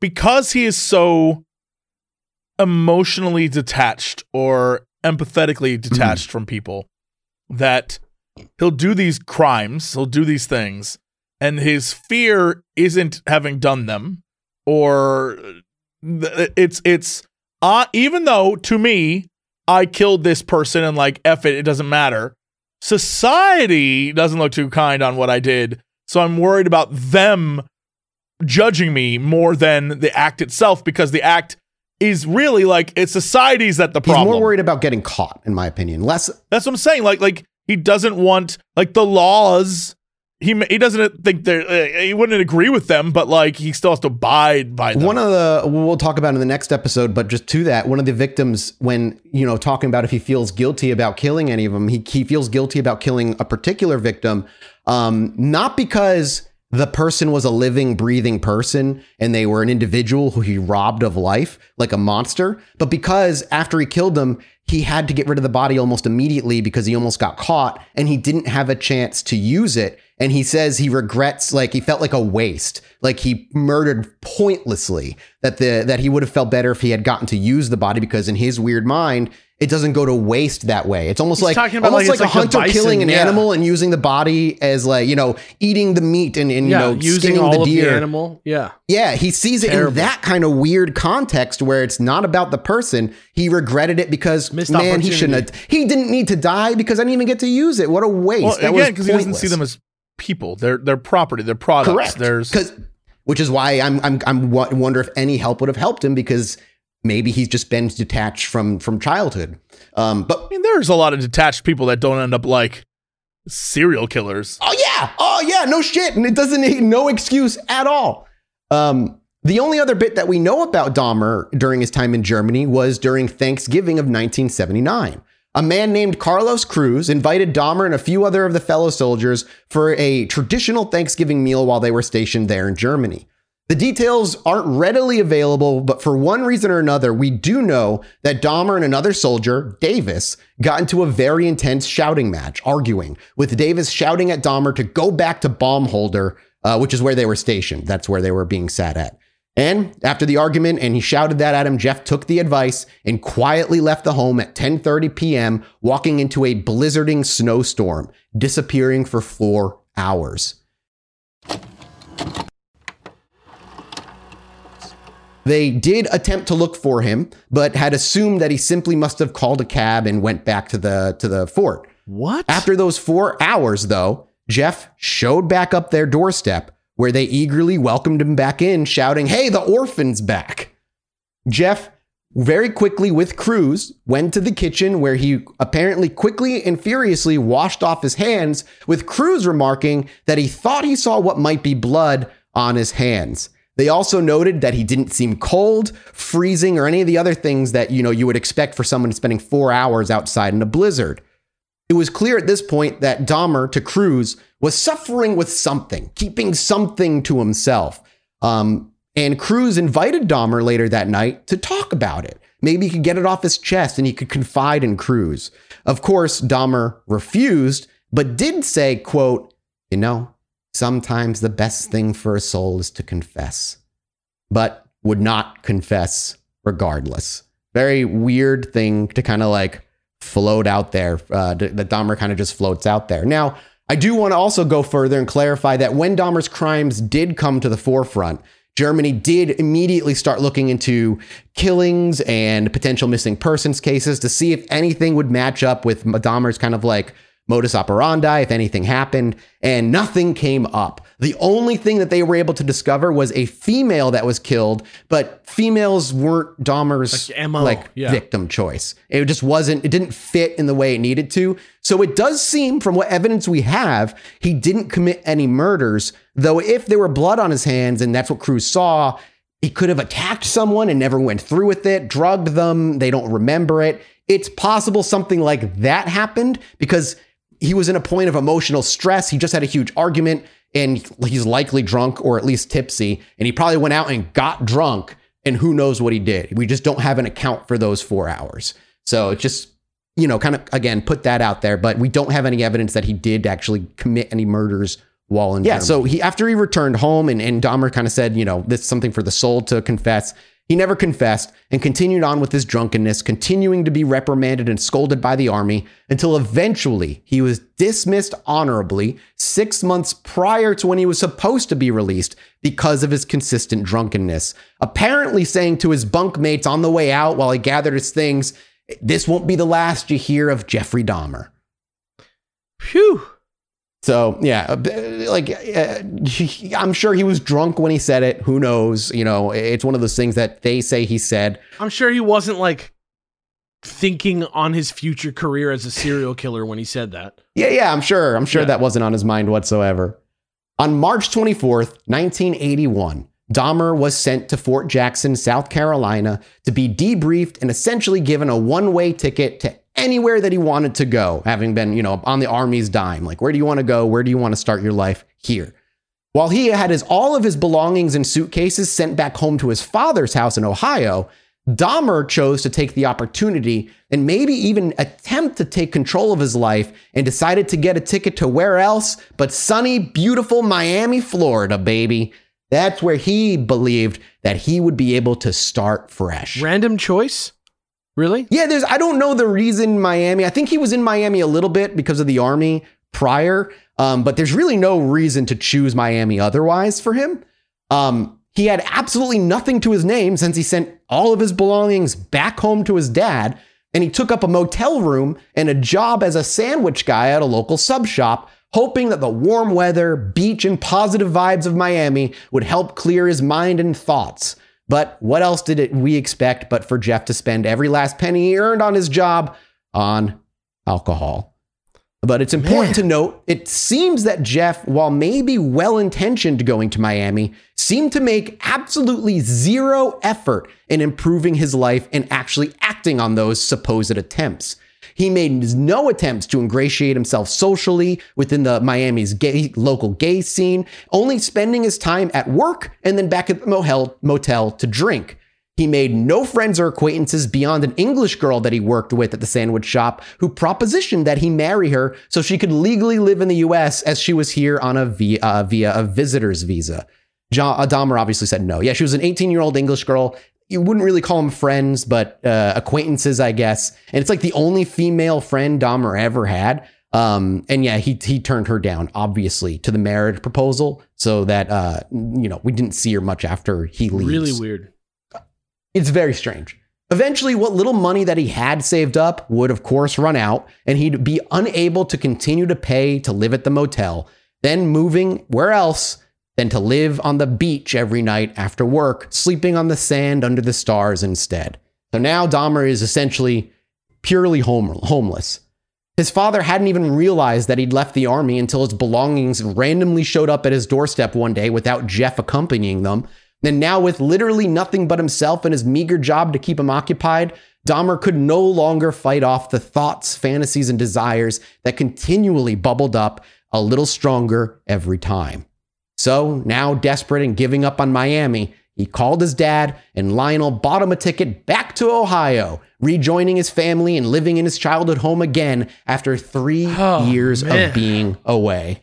because he is so emotionally detached or empathetically mm-hmm. detached from people that he'll do these crimes, he'll do these things, and his fear isn't having done them or th- it's it's uh even though to me I killed this person and like F it, it doesn't matter. Society doesn't look too kind on what I did. So I'm worried about them judging me more than the act itself because the act is really like it's society's that the problem. He's more worried about getting caught, in my opinion. Less That's what I'm saying. Like like he doesn't want like the laws. He he doesn't think they're uh, he wouldn't agree with them, but like he still has to abide by them. One of the we'll talk about in the next episode, but just to that, one of the victims, when you know talking about if he feels guilty about killing any of them, he he feels guilty about killing a particular victim, um, not because the person was a living, breathing person and they were an individual who he robbed of life like a monster, but because after he killed them, he had to get rid of the body almost immediately because he almost got caught and he didn't have a chance to use it. And he says he regrets, like he felt like a waste, like he murdered pointlessly. That the that he would have felt better if he had gotten to use the body because in his weird mind, it doesn't go to waste that way. It's almost He's like almost like like, a like hunter killing an yeah. animal and using the body as like you know eating the meat and, and yeah, you know using skinning all the of the deer. animal. Yeah. Yeah, he sees it Terrible. in that kind of weird context where it's not about the person. He regretted it because Missed man, he shouldn't. Have, he didn't need to die because I didn't even get to use it. What a waste! well, that again, because he doesn't see them as people. They're they're property. They're products. correct. There's because which is why I'm I'm I'm wonder if any help would have helped him because maybe he's just been detached from from childhood. Um, but I mean, there's a lot of detached people that don't end up like serial killers. Oh yeah, oh yeah, no shit, and it doesn't need no excuse at all. Um, the only other bit that we know about Dahmer during his time in Germany was during Thanksgiving of 1979. A man named Carlos Cruz invited Dahmer and a few other of the fellow soldiers for a traditional Thanksgiving meal while they were stationed there in Germany. The details aren't readily available, but for one reason or another, we do know that Dahmer and another soldier, Davis, got into a very intense shouting match, arguing, with Davis shouting at Dahmer to go back to Baumholder, uh, which is where they were stationed. That's where they were being sat at. And after the argument, and he shouted that at him, Jeff took the advice and quietly left the home at 10:30 p.m., walking into a blizzarding snowstorm, disappearing for four hours. They did attempt to look for him, but had assumed that he simply must have called a cab and went back to the to the fort. What? After those four hours, though, Jeff showed back up their doorstep where they eagerly welcomed him back in, shouting, Hey, the orphan's back. Jeff very quickly with Cruz went to the kitchen where he apparently quickly and furiously washed off his hands, with Cruz remarking that he thought he saw what might be blood on his hands. They also noted that he didn't seem cold, freezing, or any of the other things that you know you would expect for someone spending four hours outside in a blizzard. It was clear at this point that Dahmer to Cruz was suffering with something, keeping something to himself. Um, and Cruz invited Dahmer later that night to talk about it. Maybe he could get it off his chest and he could confide in Cruz. Of course, Dahmer refused, but did say, quote, you know, sometimes the best thing for a soul is to confess, but would not confess regardless. Very weird thing to kind of like float out there. Uh, that Dahmer kind of just floats out there. Now, I do want to also go further and clarify that when Dahmer's crimes did come to the forefront, Germany did immediately start looking into killings and potential missing persons cases to see if anything would match up with Dahmer's kind of like modus operandi, if anything happened, and nothing came up. The only thing that they were able to discover was a female that was killed, but females weren't Dahmer's Like MO, like yeah. victim choice. It just wasn't, it didn't fit in the way it needed to. So it does seem, from what evidence we have, he didn't commit any murders, though if there were blood on his hands and that's what Cruz saw, he could have attacked someone and never went through with it, drugged them, they don't remember it. It's possible something like that happened because he was in a point of emotional stress. He just had a huge argument and he's likely drunk or at least tipsy. And he probably went out and got drunk and who knows what he did. We just don't have an account for those four hours. So just, you know, kind of again, put that out there, but we don't have any evidence that he did actually commit any murders while in yeah, so he after he returned home and, and Dahmer kind of said, you know, this is something for the soul to confess. He never confessed and continued on with his drunkenness, continuing to be reprimanded and scolded by the army until eventually he was dismissed honorably six months prior to when he was supposed to be released because of his consistent drunkenness. Apparently, saying to his bunkmates on the way out while he gathered his things, This won't be the last you hear of Jeffrey Dahmer. Phew. So yeah, uh, like uh, I'm sure he was drunk when he said it. Who knows? You know, it's one of those things that they say he said. I'm sure he wasn't like thinking on his future career as a serial killer when he said that. Yeah, yeah, I'm sure. I'm sure Yeah. that wasn't on his mind whatsoever. On March 24th, 1981, Dahmer was sent to Fort Jackson, South Carolina, to be debriefed and essentially given a one-way ticket to anywhere that he wanted to go, having been, you know, on the army's dime. Like, where do you want to go? Where do you want to start your life? Here. While he had his all of his belongings and suitcases sent back home to his father's house in Ohio, Dahmer chose to take the opportunity and maybe even attempt to take control of his life and decided to get a ticket to where else but sunny, beautiful Miami, Florida, baby. That's where he believed that he would be able to start fresh. Random choice? Really? Yeah, there's I don't know the reason Miami. I think he was in Miami a little bit because of the army prior. Um, but there's really no reason to choose Miami otherwise for him. Um, he had absolutely nothing to his name since he sent all of his belongings back home to his dad, and he took up a motel room and a job as a sandwich guy at a local sub shop, hoping that the warm weather, beach, and positive vibes of Miami would help clear his mind and thoughts. But what else did it, we expect but for Jeff to spend every last penny he earned on his job on alcohol? But it's important Man. to note, it seems that Jeff, while maybe well intentioned going to Miami, seemed to make absolutely zero effort in improving his life and actually acting on those supposed attempts. He made no attempts to ingratiate himself socially within the Miami's gay, local gay scene, only spending his time at work and then back at the motel, motel to drink. He made no friends or acquaintances beyond an English girl that he worked with at the sandwich shop who propositioned that he marry her so she could legally live in the US as she was here on a via, uh, via a visitor's visa. John Dahmer obviously said no. Yeah, she was an 18 year old English girl. You wouldn't really call them friends, but uh, acquaintances, I guess. And it's like the only female friend Dahmer ever had. Um, and yeah, he he turned her down, obviously, to the marriage proposal, so that uh, you know we didn't see her much after he leaves. Really weird. It's very strange. Eventually, what little money that he had saved up would, of course, run out, and he'd be unable to continue to pay to live at the motel, then moving where else than to live on the beach every night after work, sleeping on the sand under the stars instead. So now Dahmer is essentially purely home- homeless. His father hadn't even realized that he'd left the army until his belongings randomly showed up at his doorstep one day without Jeff accompanying them. And now, with literally nothing but himself and his meager job to keep him occupied, Dahmer could no longer fight off the thoughts, fantasies, and desires that continually bubbled up a little stronger every time. So, now desperate and giving up on Miami, he called his dad, and Lionel bought him a ticket back to Ohio, rejoining his family and living in his childhood home again after three Oh, years man. of being away.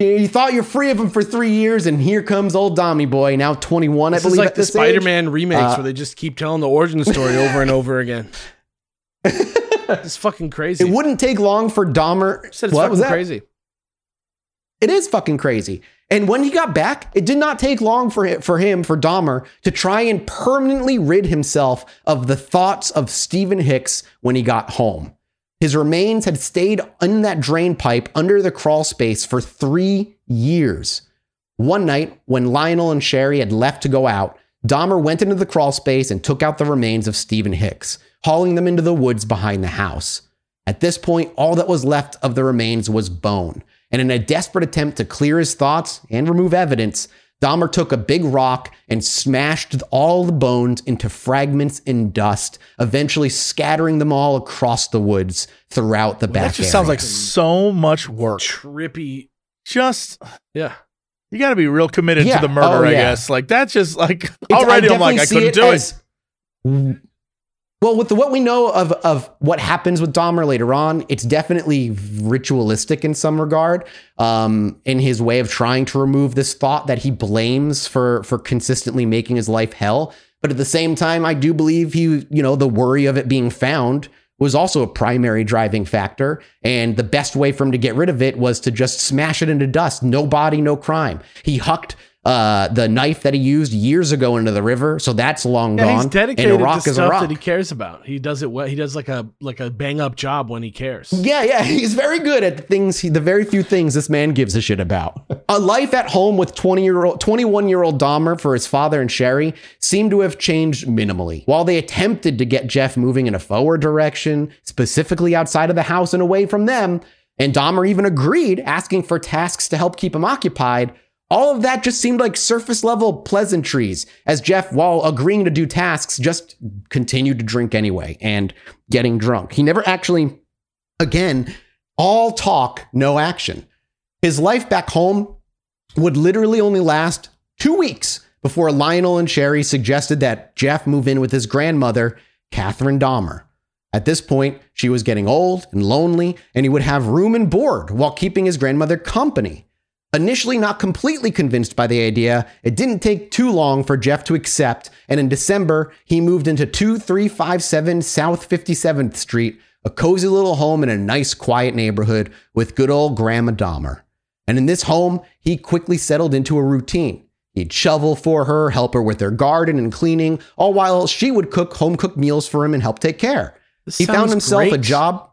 You thought you're free of him for three years, and here comes old Dommy Boy, now 21, I This is believe. like at the. Spider-Man remakes Uh, where they just keep telling the origin story over and over again. It's fucking crazy. It wouldn't take long for Dahmer. I said it's what fucking was that? crazy. It is fucking crazy. And when he got back, it did not take long for him, for him, for Dahmer, to try and permanently rid himself of the thoughts of Stephen Hicks when he got home. His remains had stayed in that drain pipe under the crawl space for three years. One night, when Lionel and Sherry had left to go out, Dahmer went into the crawl space and took out the remains of Stephen Hicks, hauling them into the woods behind the house. At this point, all that was left of the remains was bone. And in a desperate attempt to clear his thoughts and remove evidence, Dahmer took a big rock and smashed all the bones into fragments and dust, eventually scattering them all across the woods throughout the back. That just sounds like so much work. Trippy. Just Yeah. you got to be real committed Yeah. to the murder, Oh, I guess. Like that's just like It's- already. I'm like I couldn't it do it. Well, with the, what we know of of what happens with Dahmer later on, it's definitely ritualistic in some regard. Um, in his way of trying to remove this thought that he blames for for consistently making his life hell. But at the same time, I do believe he, you know, the worry of it being found was also a primary driving factor. And the best way for him to get rid of it was to just smash it into dust. No body, no crime. He hucked uh, the knife that he used years ago into the river, so that's long Yeah, gone. he's dedicated and a rock to is a stuff rock. that he cares about. He does it well. He does like a like a bang up job when he cares. Yeah, yeah, he's very good at the things, he, the very few things this man gives a shit about. a life at home with 20 year old, 21 year old Dahmer for his father and Sherry seemed to have changed minimally. While they attempted to get Jeff moving in a forward direction, specifically outside of the house and away from them, and Dahmer even agreed, asking for tasks to help keep him occupied. All of that just seemed like surface level pleasantries, as Jeff, while agreeing to do tasks, just continued to drink anyway and getting drunk. He never actually Again, all talk, no action. His life back home would literally only last two weeks before Lionel and Sherry suggested that Jeff move in with his grandmother, Catherine Dahmer. At this point, she was getting old and lonely, and he would have room and board while keeping his grandmother company. Initially not completely convinced by the idea, it didn't take too long for Jeff to accept, and in December, he moved into 2357 South 57th Street, a cozy little home in a nice, quiet neighborhood with good old Grandma Dahmer. And in this home, he quickly settled into a routine. He'd shovel for her, help her with her garden and cleaning, all while she would cook home cooked meals for him and help take care. This He found himself a job.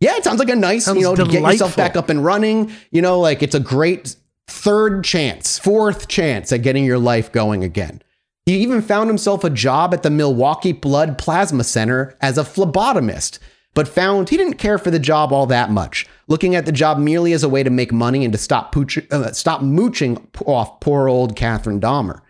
Yeah, it sounds like a nice, Sounds you know, to get yourself back up and running. You know, like it's a great third chance, fourth chance at getting your life going again. He even found himself a job at the Milwaukee Blood Plasma Center as a phlebotomist, but found he didn't care for the job all that much, looking at the job merely as a way to make money and to stop pooch- uh, stop mooching off poor old Catherine Dahmer.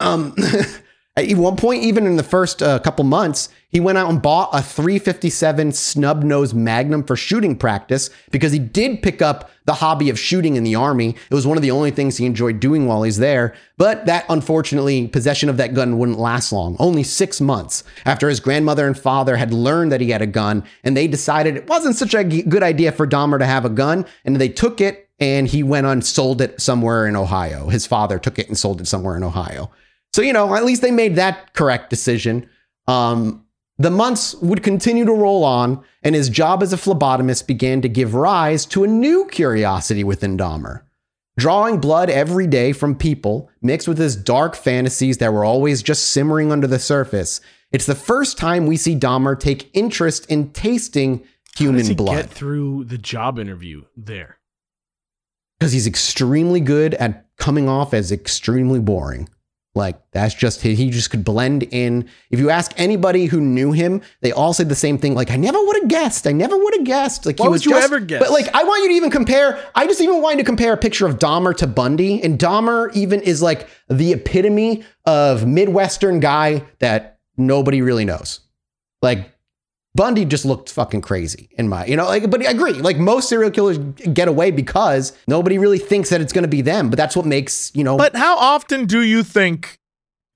Um, at one point, even in the first uh, couple months, he went out and bought a 357 snub nose Magnum for shooting practice because he did pick up the hobby of shooting in the army. It was one of the only things he enjoyed doing while he's there. But that, unfortunately, possession of that gun wouldn't last long. Only six months after his grandmother and father had learned that he had a gun, and they decided it wasn't such a good idea for Dahmer to have a gun, and they took it and he went on sold it somewhere in Ohio. His father took it and sold it somewhere in Ohio. So, you know, at least they made that correct decision. Um, the months would continue to roll on, and his job as a phlebotomist began to give rise to a new curiosity within Dahmer. Drawing blood every day from people, mixed with his dark fantasies that were always just simmering under the surface, it's the first time we see Dahmer take interest in tasting How human does he blood. get through the job interview there? because he's extremely good at coming off as extremely boring. Like that's just he, he just could blend in. If you ask anybody who knew him, they all say the same thing. Like I never would have guessed. I never would have guessed. Like Why he would was you just- ever guess? But like I want you to even compare. I just even want you to compare a picture of Dahmer to Bundy, and Dahmer even is like the epitome of midwestern guy that nobody really knows. Like Bundy just looked fucking crazy in my, you know, like, but I agree. Like most serial killers get away because nobody really thinks that it's going to be them. But that's what makes, you know, But how often do you think,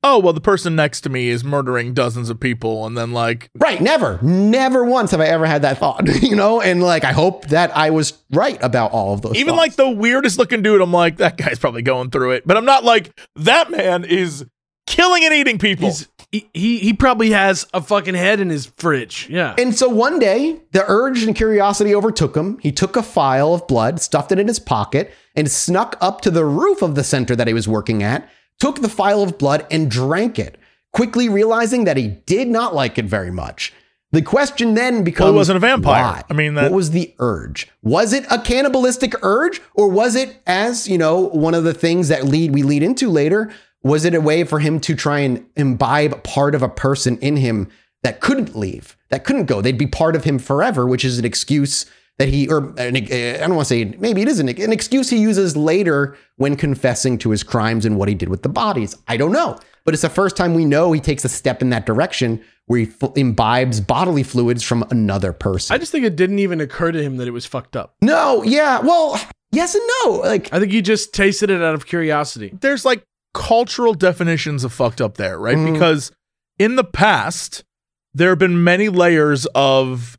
oh, well, the person next to me is murdering dozens of people, and then like, right. Never, never once have I ever had that thought, you know, and like, I hope that I was right about all of those. even thoughts. like the weirdest looking dude, I'm like, that guy's probably going through it. But I'm not like, that man is killing and eating people. He's he, he he probably has a fucking head in his fridge. Yeah. And so one day, the urge and curiosity overtook him. He took a file of blood, stuffed it in his pocket, and snuck up to the roof of the center that he was working at, took the file of blood, and drank it, quickly realizing that he did not like it very much. The question then becomes Well, he wasn't a vampire. why? I mean, that- what was the urge? Was it a cannibalistic urge, or was it, as you know, one of the things that lead we lead into later? Was it a way for him to try and imbibe part of a person in him that couldn't leave, that couldn't go? They'd be part of him forever, which is an excuse that he, or an, uh, I don't want to say maybe it is an, an excuse he uses later when confessing to his crimes and what he did with the bodies. I don't know, but it's the first time we know he takes a step in that direction where he f- imbibes bodily fluids from another person. I just think it didn't even occur to him that it was fucked up. No, yeah. Well, yes and no. Like, I think he just tasted it out of curiosity. there's like cultural definitions of fucked up there, right? Mhm. Because in the past, there have been many layers of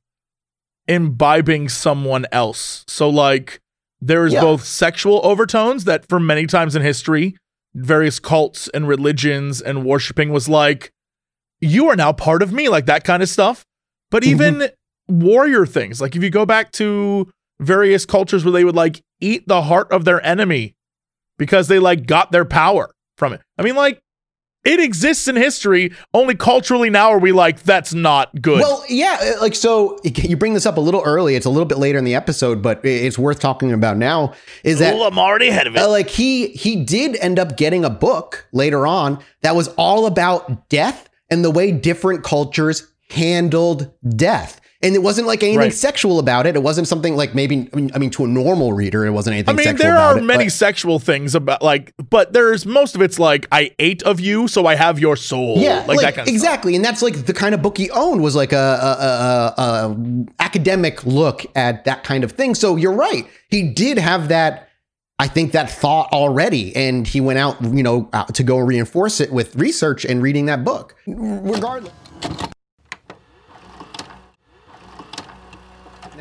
imbibing someone else. So, like, there's Yeah. both sexual overtones that, for many times in history, various cults and religions and worshiping was like, you are now part of me, like that kind of stuff. But even warrior things, like if you go back to various cultures where they would like eat the heart of their enemy because they like got their power from it. I mean, like it exists in history. Only culturally now are we like that's not good. well, yeah. Like, so you bring this up a little early. It's a little bit later in the episode, but it's worth talking about now. Is that well, I'm already ahead of Uh, like he he did end up getting a book later on that was all about death and the way different cultures handled death. And it wasn't like anything Right. sexual about it. It wasn't something like maybe I mean, I mean to a normal reader, it wasn't anything. I mean, there are it, many but- sexual things about like, but there's most of it's like I ate of you, so I have your soul. yeah, like, that kind of stuff. exactly. And that's like the kind of book he owned was like a, a, a, a, a academic look at that kind of thing. So you're right. He did have that. I think that thought already, and he went out, you know, out to go reinforce it with research and reading that book. Regardless,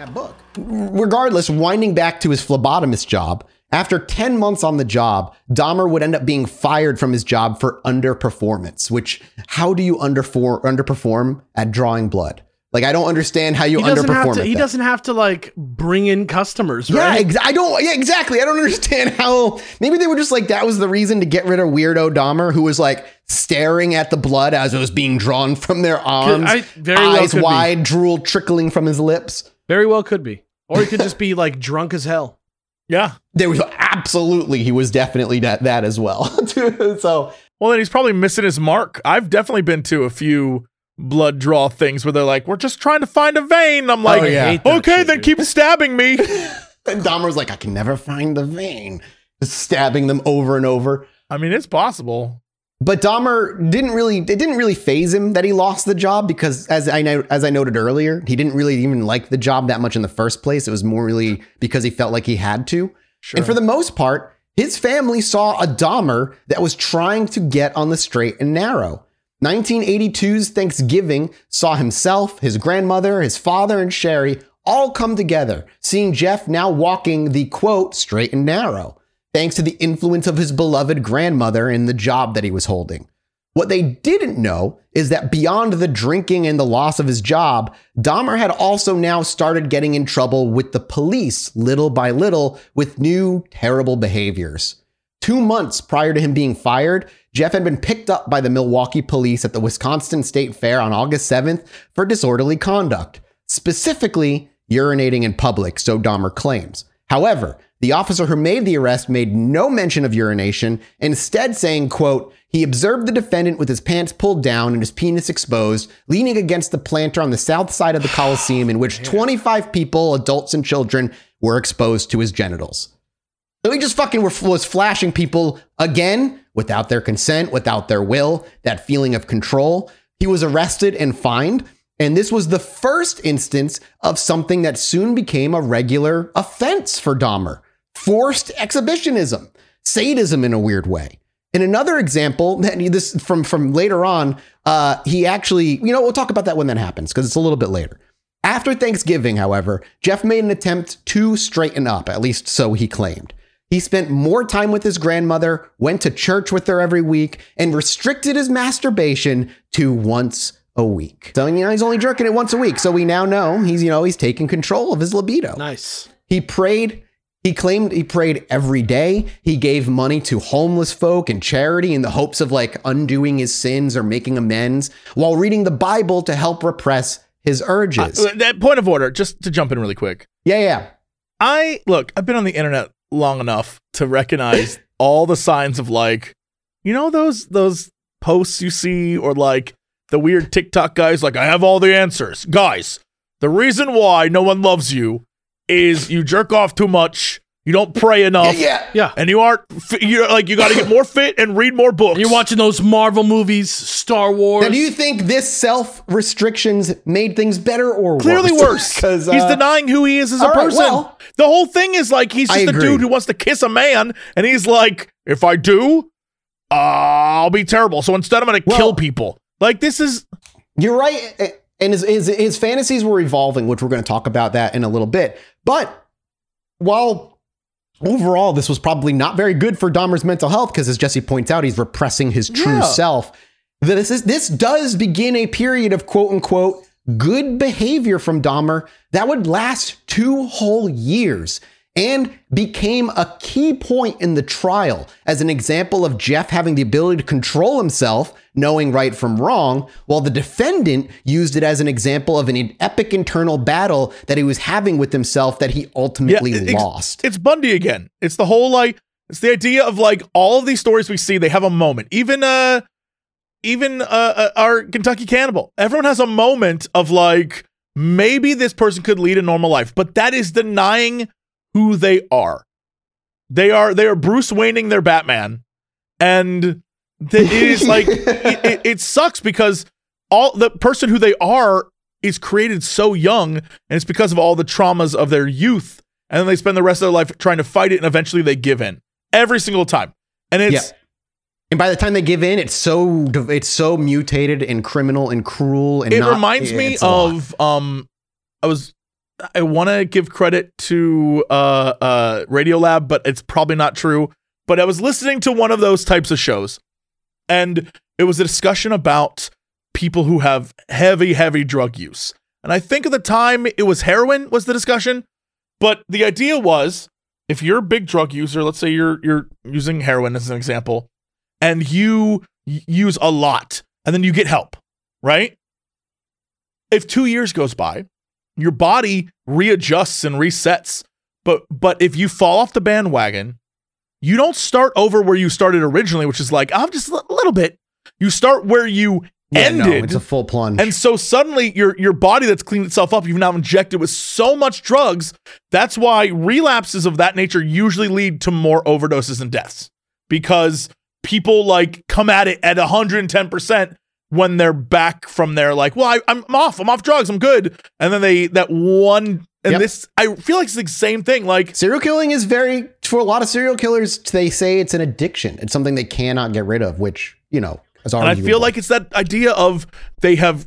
that book. Regardless, winding back to his phlebotomist job, after 10 months on the job, Dahmer would end up being fired from his job for underperformance, which how do you underfor- underperform at drawing blood? Like, I don't understand how you He doesn't have underperform to. He that. doesn't have to like bring in customers, Yeah, ex- I don't. Yeah, exactly. I don't understand how. Maybe they were just like that was the reason to get rid of weirdo Dahmer, who was like staring at the blood as it was being drawn from their arms, I- very well eyes be. wide, drool trickling from his lips. Very well could be, or he could just be like drunk as hell. Yeah. There was absolutely he was definitely that that as well. so Well, then he's probably missing his mark. I've definitely been to a few blood draw things where they're like, "We're just trying to find a vein." I'm oh, like, Oh, yeah. I hate that "Okay, shit, then dude. keep stabbing me." and Dahmer was like, I can never find the vein, just stabbing them over and over. I mean, it's possible. But Dahmer didn't really it didn't really faze him that he lost the job because as I as I noted earlier, he didn't really even like the job that much in the first place. It was more really because he felt like he had to. Sure. And for the most part, his family saw a Dahmer that was trying to get on the straight and narrow. 1982's Thanksgiving saw himself, his grandmother, his father, and Sherry all come together, seeing Jeff now walking the quote straight and narrow, thanks to the influence of his beloved grandmother and the job that he was holding. What they didn't know is that beyond the drinking and the loss of his job, Dahmer had also now started getting in trouble with the police little by little with new terrible behaviors. Two months prior to him being fired, Jeff had been picked up by the Milwaukee police at the Wisconsin State Fair on August 7th for disorderly conduct, specifically urinating in public, so Dahmer claims. However, the officer who made the arrest made no mention of urination, instead saying, quote, he observed the defendant with his pants pulled down and his penis exposed, leaning against the planter on the south side of the Coliseum in which 25 people, adults and children, were exposed to his genitals. So he just fucking was flashing people again without their consent, without their will, that feeling of control. He was arrested and fined. And this was the first instance of something that soon became a regular offense for Dahmer forced exhibitionism, sadism in a weird way. In another example, this from from later on, uh, he actually, you know, we'll talk about that when that happens because it's a little bit later. After Thanksgiving, however, Jeff made an attempt to straighten up, at least so he claimed. He spent more time with his grandmother, went to church with her every week, and restricted his masturbation to once a week. So, you know, he's only jerking it once a week. So we now know he's, you know, he's taking control of his libido. Nice. He prayed. He claimed he prayed every day. He gave money to homeless folk and charity in the hopes of like undoing his sins or making amends while reading the Bible to help repress his urges. Uh, that point of order, just to jump in really quick. yeah, yeah. I look, I've been on the internet long enough to recognize all the signs of like, you know, those those posts you see or like the weird TikTok guys like I have all the answers. Guys, the reason why no one loves you is you jerk off too much, you don't pray enough. Yeah. Yeah. And you aren't fi- you're like you got to get more fit and read more books. You're watching those Marvel movies, Star Wars. Now, do you think this self restrictions made things better or clearly worse Because he's denying who he is as a all right, person. well- the whole thing is like he's just a dude who wants to kiss a man, and he's like, if I do, uh, I'll be terrible. So instead, I'm going to Well- kill people. Like this is You're right. eh, And his, his, his fantasies were evolving, which we're going to talk about that in a little bit. But while overall this was probably not very good for Dahmer's mental health, because as Jesse points out, he's repressing his true Yeah. self. This is this does begin a period of quote unquote good behavior from Dahmer that would last two whole years and became a key point in the trial as an example of Jeff having the ability to control himself, knowing right from wrong, while the defendant used it as an example of an epic internal battle that he was having with himself that he ultimately ex- lost. It's Bundy again. It's the whole like it's the idea of like all of these stories we see. They have a moment. Even uh, even uh, uh our Kentucky Cannibal. Everyone has a moment of like maybe this person could lead a normal life, but that is denying who they are. They are they are Bruce Wayneing their Batman, and it is like it, it, it sucks because all the person who they are is created so young, and it's because of all the traumas of their youth, and then they spend the rest of their life trying to fight it, and eventually they give in every single time. And it's Yeah. And by the time they give in, it's so it's so mutated and criminal and cruel and it not- reminds me it's a lot. of um i was i want to give credit to uh uh radiolab but it's probably not true. But i was listening to one of those types of shows and it was a discussion about people who have heavy heavy drug use. And i think at the time it was heroin was the discussion but the idea was if you're a big drug user let's say you're you're using heroin as an example and you use a lot and then you get help right? If two years goes by, your body readjusts and resets. But but if you fall off the bandwagon, you don't start over where you started originally, which is like, I'm just a little bit. You start where you Yeah, no, ended. it's a full plunge. and so suddenly your your body that's cleaned itself up, you've now injected with so much drugs. That's why relapses of that nature usually lead to more overdoses and deaths. Because people like come at it at 110% when they're back from their like, well, I, I'm off, I'm off drugs, I'm good. And then they that one and Yep. this I feel like it's the same thing. Like Serial killing is very for a lot of serial killers. They say it's an addiction. It's something they cannot get rid of, which you know is And I feel like it's that idea of they have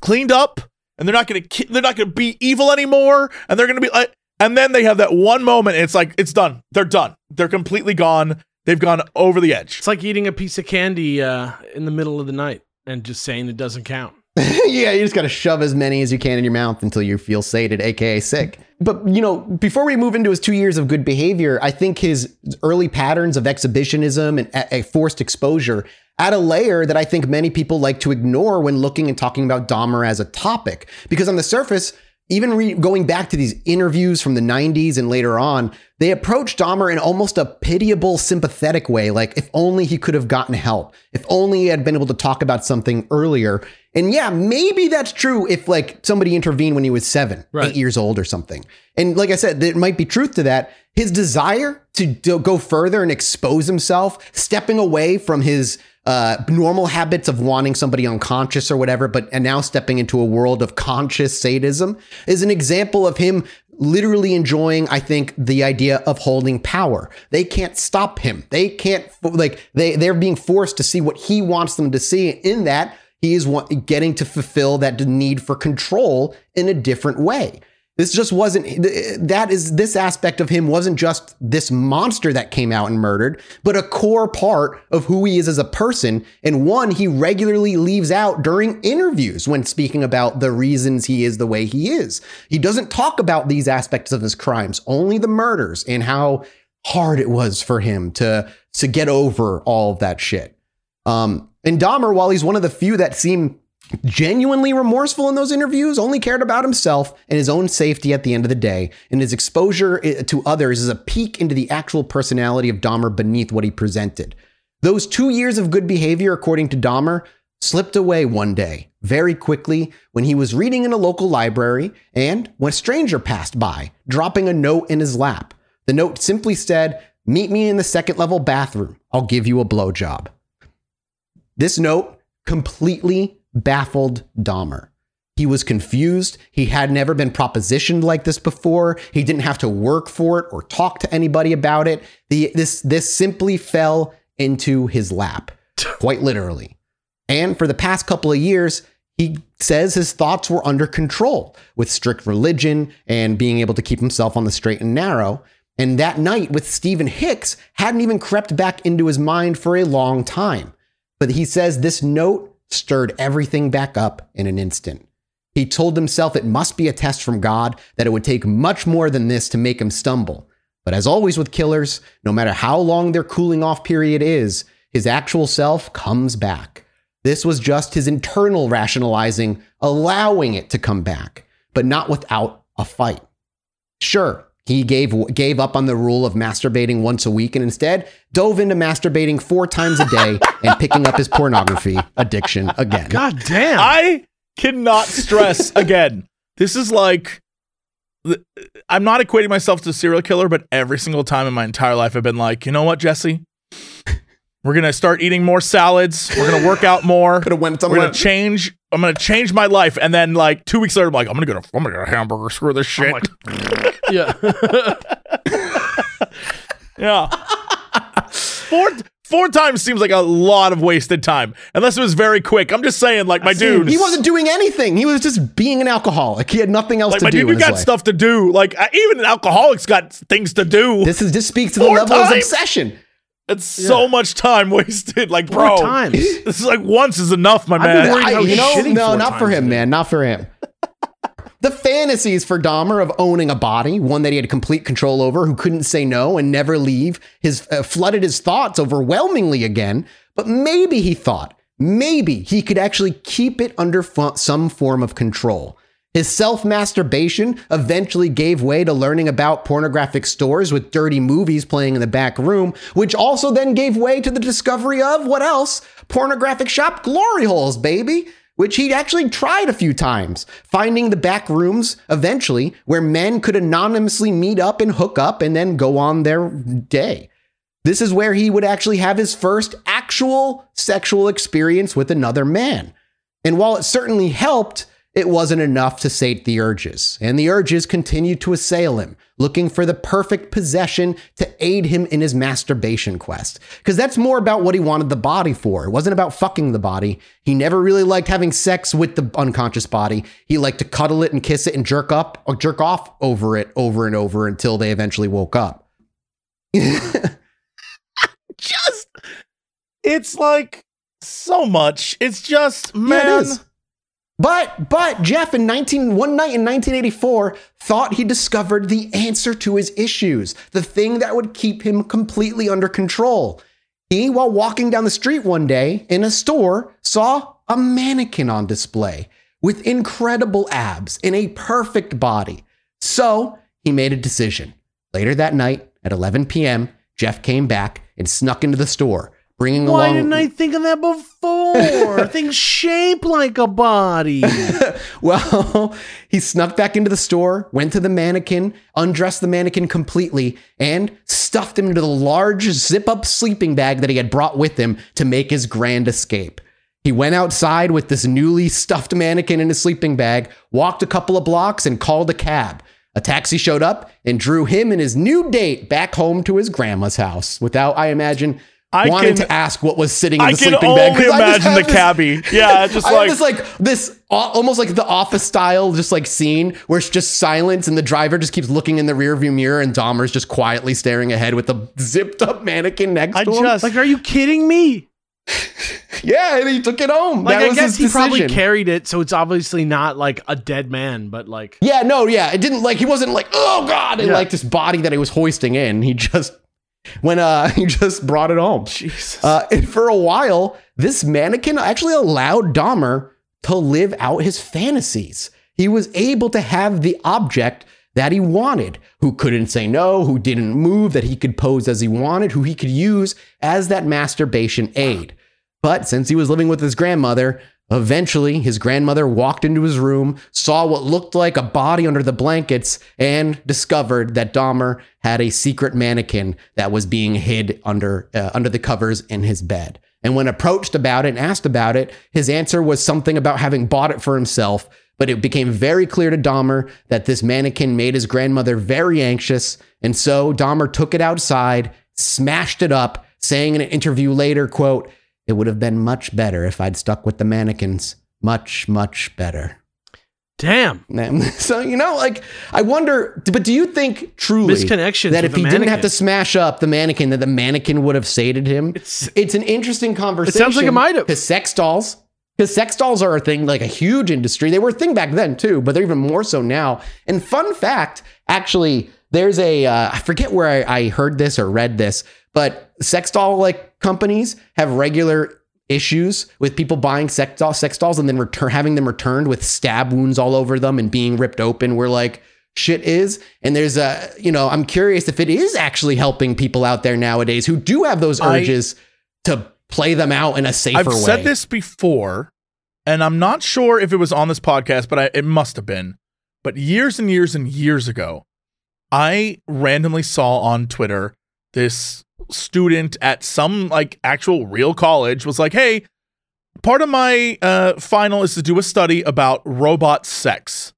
cleaned up and they're not going to ki- they're not going to be evil anymore and they're going to be like and then they have that one moment and it's like it's done. They're done. They're completely gone. They've gone over the edge. It's like eating a piece of candy uh, in the middle of the night and just saying it doesn't count. yeah, you just got to shove as many as you can in your mouth until you feel sated, aka sick. But you know, before we move into his two years of good behavior, I think his early patterns of exhibitionism and a- a forced exposure add a layer that I think many people like to ignore when looking and talking about Dahmer as a topic. Because on the surface, even re- going back to these interviews from the 90s and later on, they approached Dahmer in almost a pitiable, sympathetic way. Like, if only he could have gotten help. If only he had been able to talk about something earlier. And yeah, maybe that's true if like somebody intervened when he was seven, Right. eight years old or something. And like I said, there might be truth to that. His desire to go further and expose himself, stepping away from his uh, normal habits of wanting somebody unconscious or whatever, but and now stepping into a world of conscious sadism is an example of him literally enjoying, I think, the idea of holding power. They can't stop him. They can't like they they're being forced to see what he wants them to see. In that, he is getting to fulfill that need for control in a different way. This just wasn't that is this aspect of him wasn't just this monster that came out and murdered, but a core part of who he is as a person and one he regularly leaves out during interviews when speaking about the reasons he is the way he is. He doesn't talk about these aspects of his crimes, only the murders and how hard it was for him to to get over all of that shit. Um, and Dahmer, while he's one of the few that seem genuinely remorseful in those interviews, only cared about himself and his own safety at the end of the day. And his exposure eh, to others is a peek into the actual personality of Dahmer beneath what he presented. Those two years of good behavior, according to Dahmer, slipped away one day, very quickly, when he was reading in a local library and when a stranger passed by, dropping a note in his lap. The note simply said, Meet me in the second level bathroom. I'll give you a blowjob. This note completely baffled Dahmer. He was confused. He had never been propositioned like this before. He didn't have to work for it or talk to anybody about it. The, this, this simply fell into his lap, quite literally. And for the past couple of years, he says his thoughts were under control with strict religion and being able to keep himself on the straight and narrow. And that night with Stephen Hicks hadn't even crept back into his mind for a long time. But he says this note stirred everything back up in an instant. He told himself it must be a test from God, that it would take much more than this to make him stumble. But as always with killers, no matter how long their cooling off period is, his actual self comes back. This was just his internal rationalizing, allowing it to come back, but not without a fight. Sure, he gave, gave up on the rule of masturbating once a week and instead dove into masturbating four times a day and picking up his pornography addiction again. God damn. I cannot stress again. This is like I'm not equating myself to a serial killer, but every single time in my entire life I've been like, you know what, Jesse? We're gonna start eating more salads. We're gonna work out more. Could have went We're gonna change. I'm gonna change my life, and then like two weeks later, I'm like, I'm gonna get a, I'm gonna get a hamburger. Screw this shit. yeah. yeah. four four times seems like a lot of wasted time, unless it was very quick. I'm just saying, like my dude, He wasn't doing anything. He was just being an alcoholic. He had nothing else like to my do. dude, in you got life. stuff to do. Like I, even an alcoholic's got things to do. This is just speaks to the Four level of obsession. it's so much time wasted. Like Four bro, times. this is like once is enough, my man. I, you know, no, four not for him, is. man. Not for him. The fantasies for Dahmer of owning a body, one that he had complete control over, who couldn't say no and never leave, his uh, flooded his thoughts overwhelmingly again. But maybe he thought, maybe he could actually keep it under some form of control. His self masturbation eventually gave way to learning about pornographic stores with dirty movies playing in the back room, which also then gave way to the discovery of what else? Pornographic shop glory holes, baby, which he'd actually tried a few times, finding the back rooms eventually where men could anonymously meet up and hook up and then go on their day. This is where he would actually have his first actual sexual experience with another man. And while it certainly helped, it wasn't enough to sate the urges. And the urges continued to assail him, looking for the perfect possession to aid him in his masturbation quest. Because that's more about what he wanted the body for. It wasn't about fucking the body. He never really liked having sex with the unconscious body. He liked to cuddle it and kiss it and jerk up or jerk off over it over and over until they eventually woke up. just it's like so much. It's just Yeah, man. it is. But but Jeff in 19 one night in 1984 thought he discovered the answer to his issues, the thing that would keep him completely under control. He, while walking down the street one day in a store, saw a mannequin on display with incredible abs and a perfect body. So he made a decision. Later that night at 11 p.m., Jeff came back and snuck into the store, bringing Why along. didn't I think of that before? Things shape like a body. Well, he snuck back into the store, went to the mannequin, undressed the mannequin completely, and stuffed him into the large zip up sleeping bag that he had brought with him to make his grand escape. He went outside with this newly stuffed mannequin in his sleeping bag, walked a couple of blocks, and called a cab. A taxi showed up and drew him and his new date back home to his grandma's house without, I imagine, I wanted can- to ask what was sitting in I the sleeping only bag. 'cause I just imagine the this- cabbie. Yeah, it's just I like this like this almost like the office style just like scene where it's just silence and the driver just keeps looking in the rearview mirror and Dahmer's just quietly staring ahead with the zipped up mannequin next I to him. just Like, are you kidding me? yeah, and he took it home. Like, that I was guess he his probably carried it, so it's obviously not like a dead man, but like, Yeah, no, yeah, it didn't like he wasn't like oh god, and Yeah. like this body that he was hoisting in. He just when uh he just brought it home. Jesus. Uh, and for a while, this mannequin actually allowed Dahmer to live out his fantasies. He was able to have the object that he wanted, who couldn't say no, who didn't move, that he could pose as he wanted, who he could use as that masturbation aid. But since he was living with his grandmother, eventually his grandmother walked into his room, saw what looked like a body under the blankets, and discovered that Dahmer had a secret mannequin that was being hid under uh, under the covers in his bed. And when approached about it and asked about it, his answer was something about having bought it for himself. But it became very clear to Dahmer that this mannequin made his grandmother very anxious. And so Dahmer took it outside, smashed it up, saying in an interview later, quote, it would have been much better if I'd stuck with the mannequins. Much, much better. damn, So, you know, like, I wonder, but do you think truly misconnections. that if he didn't have to smash up the mannequin, that the mannequin would have sated him? It's- it's an interesting conversation. It Sounds like it might have. Because sex dolls, because sex dolls are a thing, like a huge industry. They were a thing back then too, but they're even more so now. And fun fact, actually, there's a uh, I forget where I, I heard this or read this, but sex doll like companies have regular issues with people buying sex, doll, sex dolls and then return having them returned with stab wounds all over them and being ripped open. Where like shit is, and there's a you know I'm curious if it is actually helping people out there nowadays who do have those I- urges to play them out in a safer way. I've said this before, and I'm not sure if it was on this podcast, but I, it must have been. But years and years and years ago, I randomly saw on Twitter this student at some like actual real college was like, "Hey, part of my uh, final is to do a study about robot sex.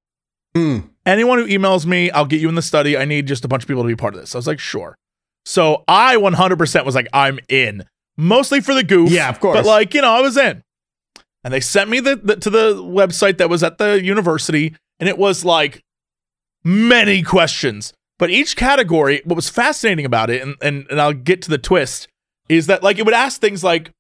Hmm. Anyone who emails me, I'll get you in the study. I need just a bunch of people to be part of this." I was like, "Sure." So I 100% was like, "I'm in." Mostly for the goof. Yeah, of course. But like, you know, I was in. And they sent me the, the to the website that was at the university, and it was like many questions. But each category, what was fascinating about it, and, and, and I'll get to the twist, is that like it would ask things like,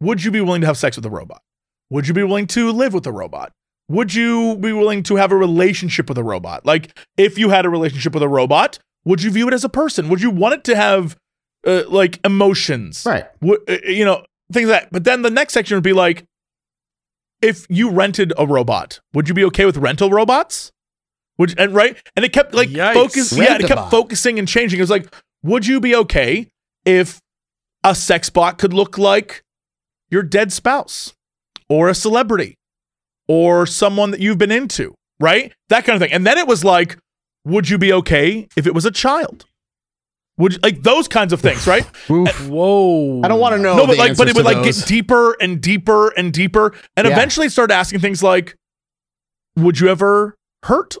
would you be willing to have sex with a robot? Would you be willing to live with a robot? Would you be willing to have a relationship with a robot? Like, if you had a relationship with a robot, would you view it as a person? Would you want it to have uh, like emotions? Right. Would- uh, you know, things like that. But then the next section would be like, if you rented a robot, would you be okay with rental robots? Would and right? And it kept like Yikes. focus. Yeah, it kept focusing and changing. It was like, would you be okay if a sex bot could look like your dead spouse or a celebrity or someone that you've been into, right? That kind of thing. And then it was like, would you be okay if it was a child? Would you, like those kinds of things, right? Oof. Whoa. I don't want to know. no, the but like, but it would like those. get deeper and deeper and deeper, and Yeah. eventually start asking things like, "Would you ever hurt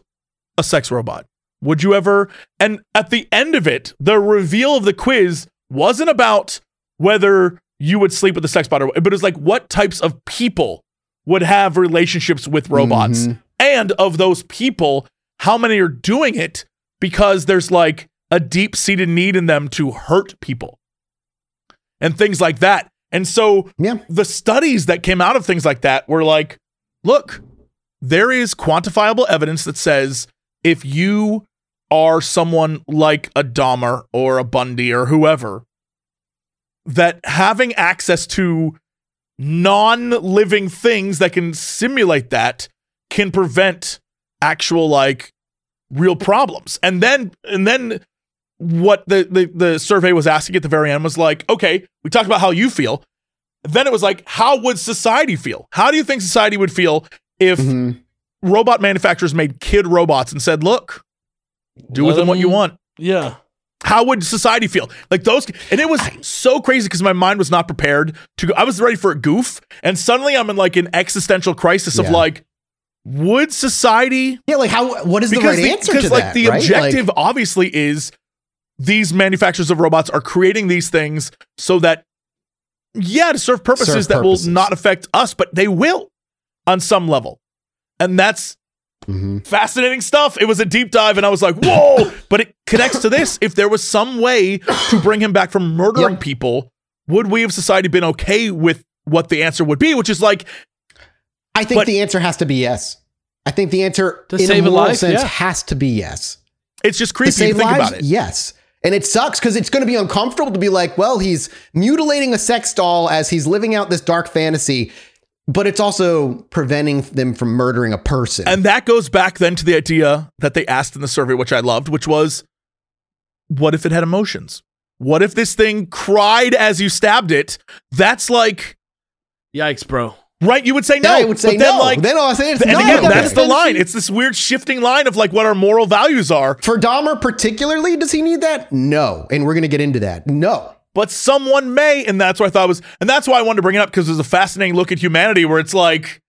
a sex robot? Would you ever?" And at the end of it, the reveal of the quiz wasn't about whether you would sleep with a sex bot, or, but it was like what types of people would have relationships with robots, Mhm. and of those people, how many are doing it because there's like a deep seated need in them to hurt people and things like that. And so Yeah. the studies that came out of things like that were like, look, there is quantifiable evidence that says if you are someone like a Dahmer or a Bundy or whoever, that having access to non living things that can simulate that can prevent actual like real problems. And then, and then what the, the, the survey was asking at the very end was like, okay, we talked about how you feel. Then it was like, how would society feel? How do you think society would feel if Mhm. Robot manufacturers made kid robots and said, look, do with Let them what you want? Yeah. How would society feel? Like those, and it was so crazy because my mind was not prepared to go. I was ready for a goof, and suddenly I'm in like an existential crisis of Yeah. like, would society Yeah, like how? What is the because right the, answer because to like that? the right? objective Like, obviously is these manufacturers of robots are creating these things so that Yeah, to serve purposes Serve that purposes. will not affect us, but they will on some level. And that's Mhm. fascinating stuff. It was a deep dive, and I was like, whoa, but it connects to this. If there was some way to bring him back from murdering Yep. people, would we have society been okay with what the answer would be? Which is like, I think But- the answer has to be yes. I think the answer To in save a a moral life, sense yeah. has to be yes. it's just To creepy to save think lives, about it. yes. And it sucks because it's going to be uncomfortable to be like, well, he's mutilating a sex doll as he's living out this dark fantasy, but it's also preventing them from murdering a person. And that goes back then to the idea that they asked in the survey, which I loved, which was what if it had emotions? What if this thing cried as you stabbed it? That's like, Yikes, bro. right? You would say no. then I would say but then no. like, then all I'll say it's and not again, okay. that's the line. It's this weird shifting line of like what our moral values are. For Dahmer particularly, does he need that? No. And we're going to get into that. No. But someone may, and that's what I thought was, and that's why I wanted to bring it up because there's a fascinating look at humanity where it's like,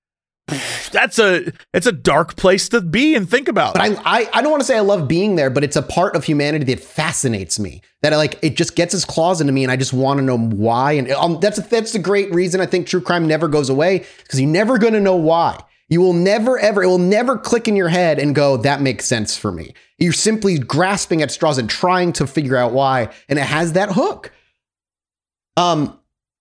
that's a it's a dark place to be and think about. But I, I, I don't want to say I love being there, but it's a part of humanity that fascinates me. That I like, it just gets its claws into me, and I just want to know why. And um, that's that's the great reason I think true crime never goes away because you're never going to know why. You will never ever, it will never click in your head and go, that makes sense for me. You're simply grasping at straws and trying to figure out why, and it has that hook. Um,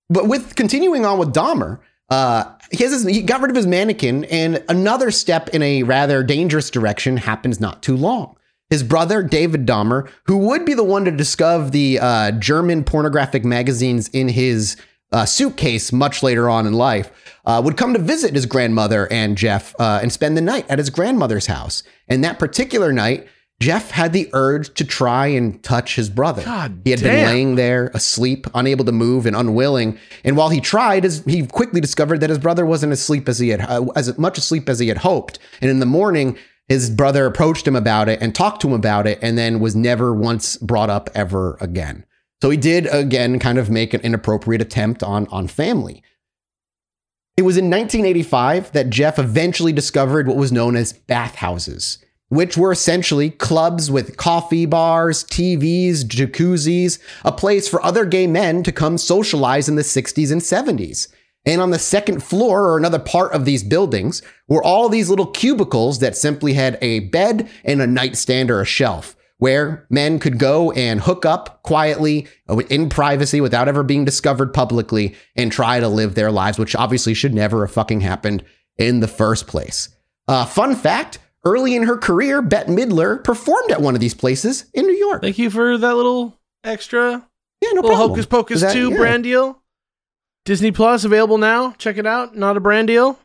but with continuing on with Dahmer, uh, he his, he got rid of his mannequin, and another step in a rather dangerous direction happens not too long. His brother David Dahmer, who would be the one to discover the uh, German pornographic magazines in his uh, suitcase much later on in life, uh, would come to visit his grandmother and Jeff uh, and spend the night at his grandmother's house. And that particular night, Jeff had the urge to try and touch his brother. God he had been laying there asleep, unable to move and unwilling. And while he tried, he quickly discovered that his brother wasn't asleep as he had uh, as much asleep as he had hoped. And in the morning, his brother approached him about it and talked to him about it, and then was never once brought up ever again. So he did again kind of make an inappropriate attempt on on family. It was in 1985 that Jeff eventually discovered what was known as bathhouses, which were essentially clubs with coffee bars, TVs, jacuzzis, a place for other gay men to come socialize in the 60s and 70s. And on the second floor or another part of these buildings were all these little cubicles that simply had a bed and a nightstand or a shelf where men could go and hook up quietly uh, in privacy without ever being discovered publicly and try to live their lives, which obviously should never have fucking happened in the first place. Uh, fun fact early in her career, Bette Midler performed at one of these places in New York. Thank you for that little extra Yeah, no little problem. Hocus Pocus that- 2 yeah. brand deal. Disney Plus available now. Check it out. Not a brand deal.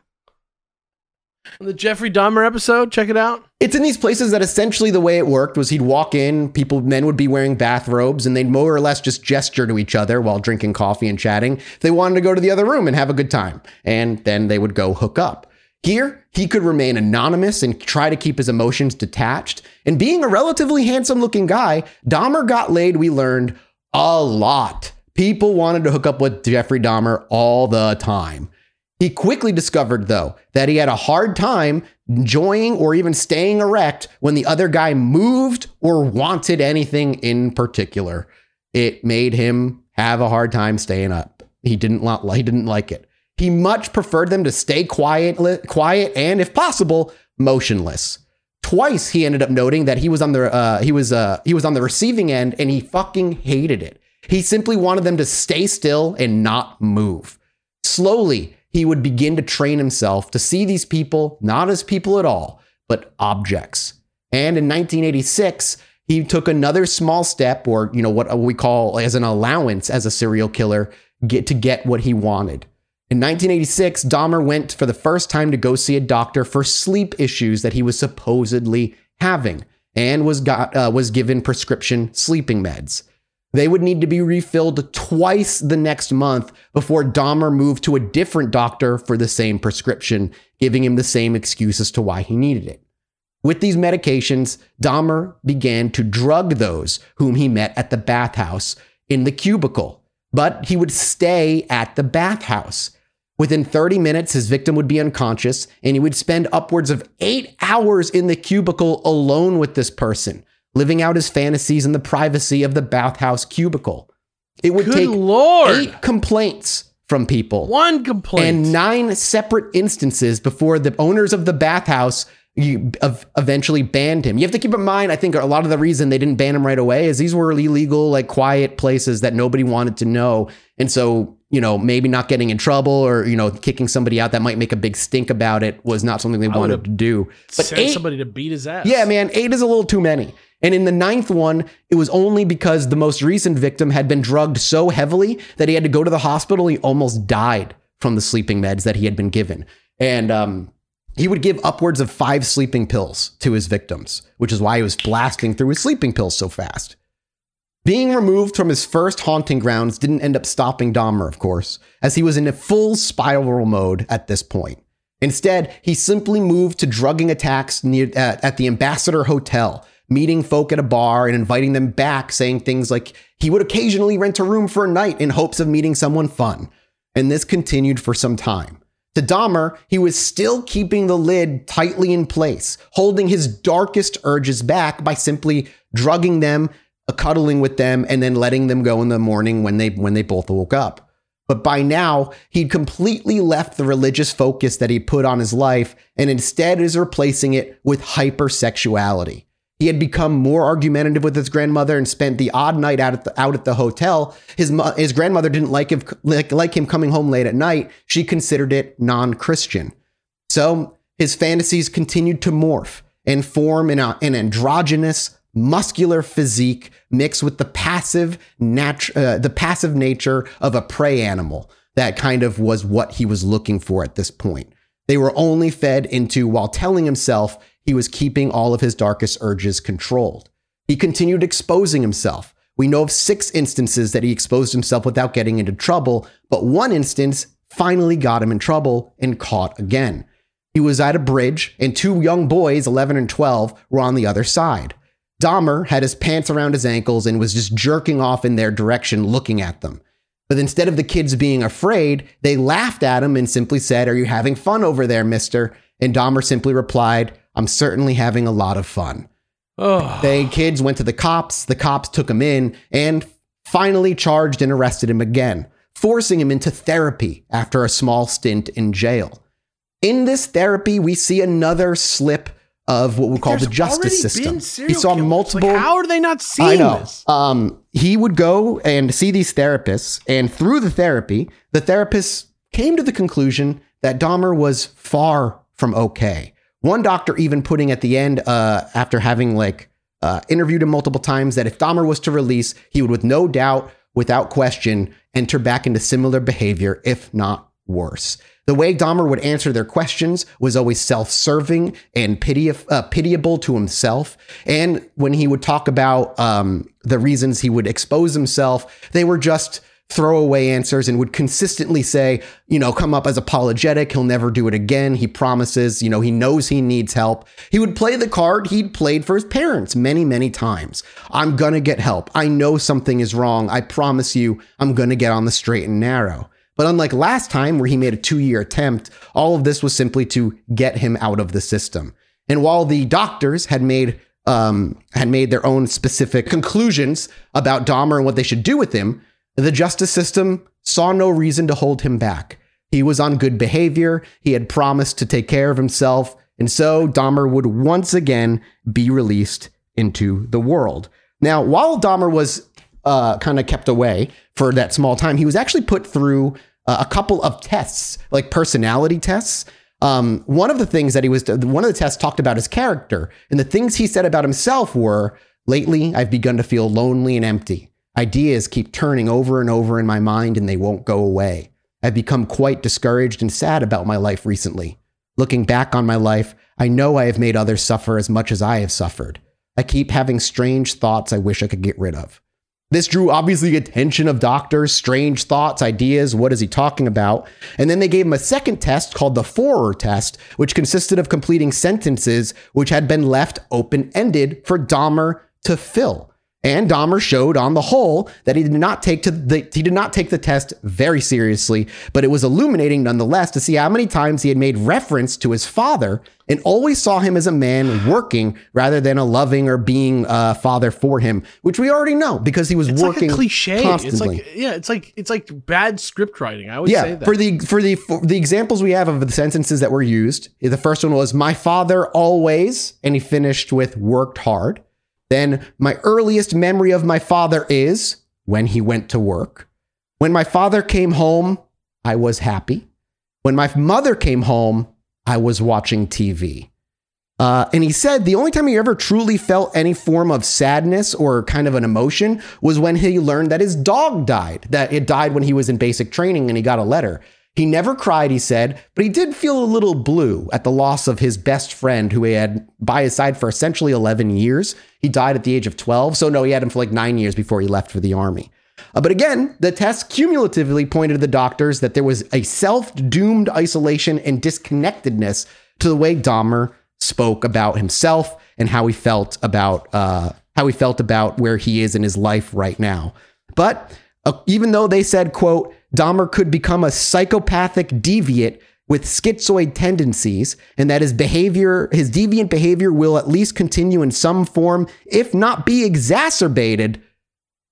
The Jeffrey Dahmer episode. Check it out. It's in these places that essentially the way it worked was he'd walk in, people, men would be wearing bathrobes, and they'd more or less just gesture to each other while drinking coffee and chatting. If they wanted to go to the other room and have a good time, and then they would go hook up. Here, he could remain anonymous and try to keep his emotions detached. And being a relatively handsome looking guy, Dahmer got laid, we learned, a lot. People wanted to hook up with Jeffrey Dahmer all the time. He quickly discovered, though, that he had a hard time enjoying or even staying erect when the other guy moved or wanted anything in particular. It made him have a hard time staying up. He didn't he didn't like it. He much preferred them to stay quiet, quiet, and if possible, motionless. Twice he ended up noting that he was on the uh, he was uh, he was on the receiving end, and he fucking hated it. He simply wanted them to stay still and not move. Slowly, he would begin to train himself to see these people not as people at all, but objects. And in 1986, he took another small step, or you know what we call as an allowance as a serial killer, get to get what he wanted. In 1986, Dahmer went for the first time to go see a doctor for sleep issues that he was supposedly having, and was got uh, was given prescription sleeping meds. They would need to be refilled twice the next month before Dahmer moved to a different doctor for the same prescription, giving him the same excuse as to why he needed it. With these medications, Dahmer began to drug those whom he met at the bathhouse in the cubicle, but he would stay at the bathhouse. Within 30 minutes, his victim would be unconscious, and he would spend upwards of eight hours in the cubicle alone with this person living out his fantasies in the privacy of the bathhouse cubicle. It would Good take lord. eight complaints from people One complaint. and nine separate instances before the owners of the bathhouse eventually banned him. You have to keep in mind, I think a lot of the reason they didn't ban him right away is these were illegal, like quiet places that nobody wanted to know. And so, you know, maybe not getting in trouble or, you know, kicking somebody out that might make a big stink about it was not something they wanted to do. But Send eight, somebody to beat his ass. yeah, man, eight is a little too many. And in the ninth one, it was only because the most recent victim had been drugged so heavily that he had to go to the hospital. He almost died from the sleeping meds that he had been given. And um, he would give upwards of five sleeping pills to his victims, which is why he was blasting through his sleeping pills so fast. Being removed from his first haunting grounds didn't end up stopping Dahmer, of course, as he was in a full spiral mode at this point. Instead, he simply moved to drugging attacks near uh, at the Ambassador Hotel, meeting folk at a bar and inviting them back, saying things like he would occasionally rent a room for a night in hopes of meeting someone fun. And this continued for some time. To Dahmer, he was still keeping the lid tightly in place, holding his darkest urges back by simply drugging them, cuddling with them, and then letting them go in the morning when they when they both woke up. But by now, he'd completely left the religious focus that he put on his life and instead is replacing it with hypersexuality. He had become more argumentative with his grandmother and spent the odd night out at the, out at the hotel. His his grandmother didn't like him like, like him coming home late at night. She considered it non-Christian. So his fantasies continued to morph and form in a, an androgynous, muscular physique mixed with the passive nat- uh, the passive nature of a prey animal. That kind of was what he was looking for at this point. They were only fed into while telling himself he was keeping all of his darkest urges controlled. He continued exposing himself. We know of six instances that he exposed himself without getting into trouble, but one instance finally got him in trouble and caught again. He was at a bridge, and two young boys, 11 and 12, were on the other side. Dahmer had his pants around his ankles and was just jerking off in their direction, looking at them. But instead of the kids being afraid, they laughed at him and simply said, Are you having fun over there, mister? And Dahmer simply replied, I'm certainly having a lot of fun. Oh. The kids went to the cops, the cops took him in, and finally charged and arrested him again, forcing him into therapy after a small stint in jail. In this therapy, we see another slip of what we call the justice system. He saw killers. Like, multiple. how are they not I seeing know. this? Um, he would go and see these therapists, and through the therapy, the therapists came to the conclusion that Dahmer was far from okay. One doctor even putting at the end, uh, after having like uh, interviewed him multiple times, that if Dahmer was to release, he would, with no doubt, without question, enter back into similar behavior, if not worse. The way Dahmer would answer their questions was always self-serving and piti- uh, pitiable to himself. And when he would talk about um, the reasons he would expose himself, they were just throwaway answers and would consistently say, you know, come up as apologetic. He'll never do it again. He promises, you know, he knows he needs help. He would play the card he'd played for his parents many, many times. I'm going to get help. I know something is wrong. I promise you, I'm going to get on the straight and narrow. But unlike last time, where he made a two year attempt, all of this was simply to get him out of the system. And while the doctors had made um, had made their own specific conclusions about Dahmer and what they should do with him, the justice system saw no reason to hold him back. He was on good behavior. He had promised to take care of himself. And so Dahmer would once again be released into the world. Now, while Dahmer was uh, kind of kept away for that small time, he was actually put through uh, a couple of tests, like personality tests. Um, one of the things that he was, one of the tests talked about his character, and the things he said about himself were, "Lately, I've begun to feel lonely and empty. Ideas keep turning over and over in my mind, and they won't go away. I've become quite discouraged and sad about my life recently. Looking back on my life, I know I have made others suffer as much as I have suffered. I keep having strange thoughts I wish I could get rid of." This drew obviously attention of doctors, strange thoughts, ideas. What is he talking about? And then they gave him a second test called the Forer test, which consisted of completing sentences which had been left open ended for Dahmer to fill. And Dahmer showed on the whole that he did not take to the he did not take the test very seriously, but it was illuminating nonetheless to see how many times he had made reference to his father and always saw him as a man working rather than a loving or being a father for him, which we already know because he was It's working like a cliche. constantly. It's like yeah, it's like it's like bad script writing. I always say yeah, that. for the for the for the examples we have of the sentences that were used, the first one was "My father always," and he finished with "worked hard." Then, my earliest memory of my father is when he went to work. When my father came home, I was happy. When my mother came home, I was watching TV. Uh, and he said the only time he ever truly felt any form of sadness or kind of an emotion was when he learned that his dog died, that it died when he was in basic training and he got a letter. He never cried, he said, but he did feel a little blue at the loss of his best friend who he had by his side for essentially 11 years. He died at the age of 12. So, no, he had him for like nine years before he left for the army. Uh, but again, the tests cumulatively pointed to the doctors that there was a self doomed isolation and disconnectedness to the way Dahmer spoke about himself and how he felt about uh, how he felt about where he is in his life right now. But uh, even though they said, "quote Dahmer could become a psychopathic deviant." With schizoid tendencies, and that his behavior, his deviant behavior, will at least continue in some form, if not be exacerbated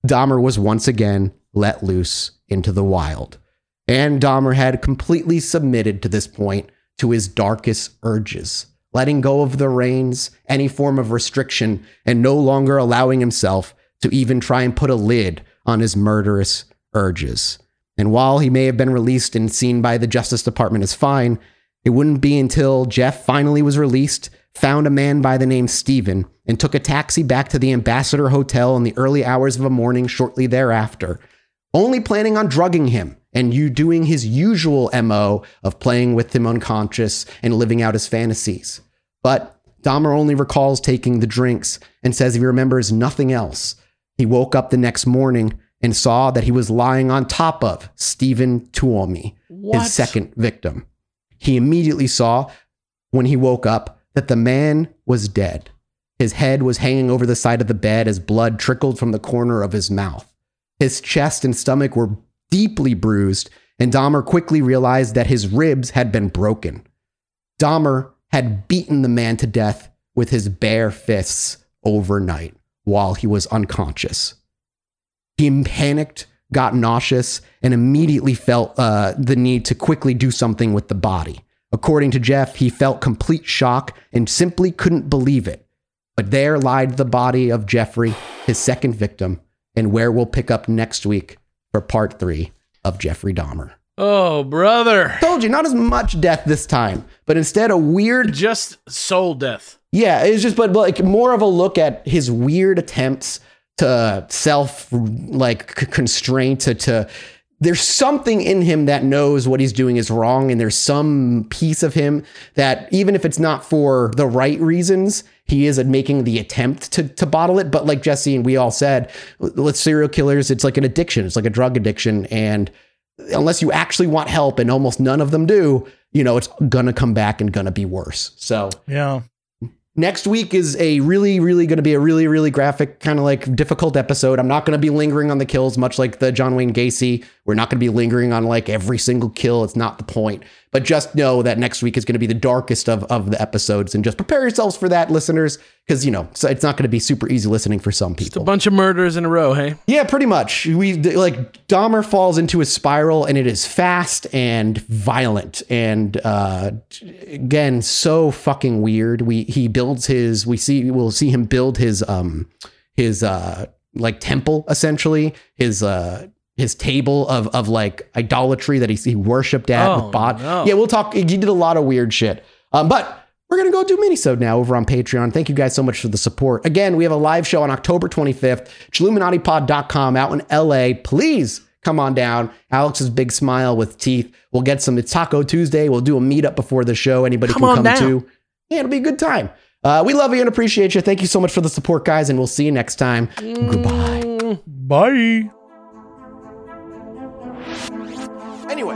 Dahmer was once again let loose into the wild. And Dahmer had completely submitted to this point to his darkest urges, letting go of the reins, any form of restriction, and no longer allowing himself to even try and put a lid on his murderous urges. And while he may have been released and seen by the Justice Department as fine, it wouldn't be until Jeff finally was released, found a man by the name Stephen, and took a taxi back to the Ambassador Hotel in the early hours of a morning shortly thereafter, only planning on drugging him and you doing his usual MO of playing with him unconscious and living out his fantasies. But Dahmer only recalls taking the drinks and says he remembers nothing else. He woke up the next morning and saw that he was lying on top of Stephen Tuomi, What? his second victim. He immediately saw when he woke up that the man was dead. His head was hanging over the side of the bed as blood trickled from the corner of his mouth. His chest and stomach were deeply bruised, and Dahmer quickly realized that his ribs had been broken. Dahmer had beaten the man to death with his bare fists overnight while he was unconscious. He panicked, got nauseous, and immediately felt uh, the need to quickly do something with the body. According to Jeff, he felt complete shock and simply couldn't believe it. But there lied the body of Jeffrey, his second victim, and where we'll pick up next week for part three of Jeffrey Dahmer. Oh, brother. Told you, not as much death this time, but instead a weird Just soul death. yeah, it's just but, but like more of a look at his weird attempts to self like constraint to to there's something in him that knows what he's doing is wrong and there's some piece of him that even if it's not for the right reasons he is making the attempt to to bottle it. But like Jesse and we all said with serial killers it's like an addiction. It's like a drug addiction. And unless you actually want help and almost none of them do you know it's gonna come back and gonna be worse. So Yeah. Next week is a really, really going to be a really, really graphic, kind of like difficult episode. I'm not going to be lingering on the kills, much like the John Wayne Gacy. We're not going to be lingering on like every single kill. It's not the point. But just know that next week is going to be the darkest of, of the episodes and just prepare yourselves for that, listeners, because, you know, so it's not going to be super easy listening for some It's a bunch of murders in a row, hey? Yeah, pretty much. We like Dahmer falls into a spiral, and it is fast and violent, and uh, again, so fucking weird. We he builds his. We see we'll see him build his um his uh like temple essentially his uh his table of of like idolatry that he, he worshipped at Oh, with bot. no. Yeah, we'll talk. He did a lot of weird shit. Um, but we're gonna go do minisode now over on Patreon. Thank you guys so much for the support. Again, we have a live show on October 25th. Chilluminatipod.com out in LA. Please come on down. Alex's big smile with teeth. We'll get some. It's Taco Tuesday. We'll do a meetup before the show. Anybody Come can come down. too. Yeah, it'll be a good time. Uh, we love you and appreciate you. Thank you so much for the support, guys, and we'll see you next time. Goodbye. Mm. Bye. Anyway,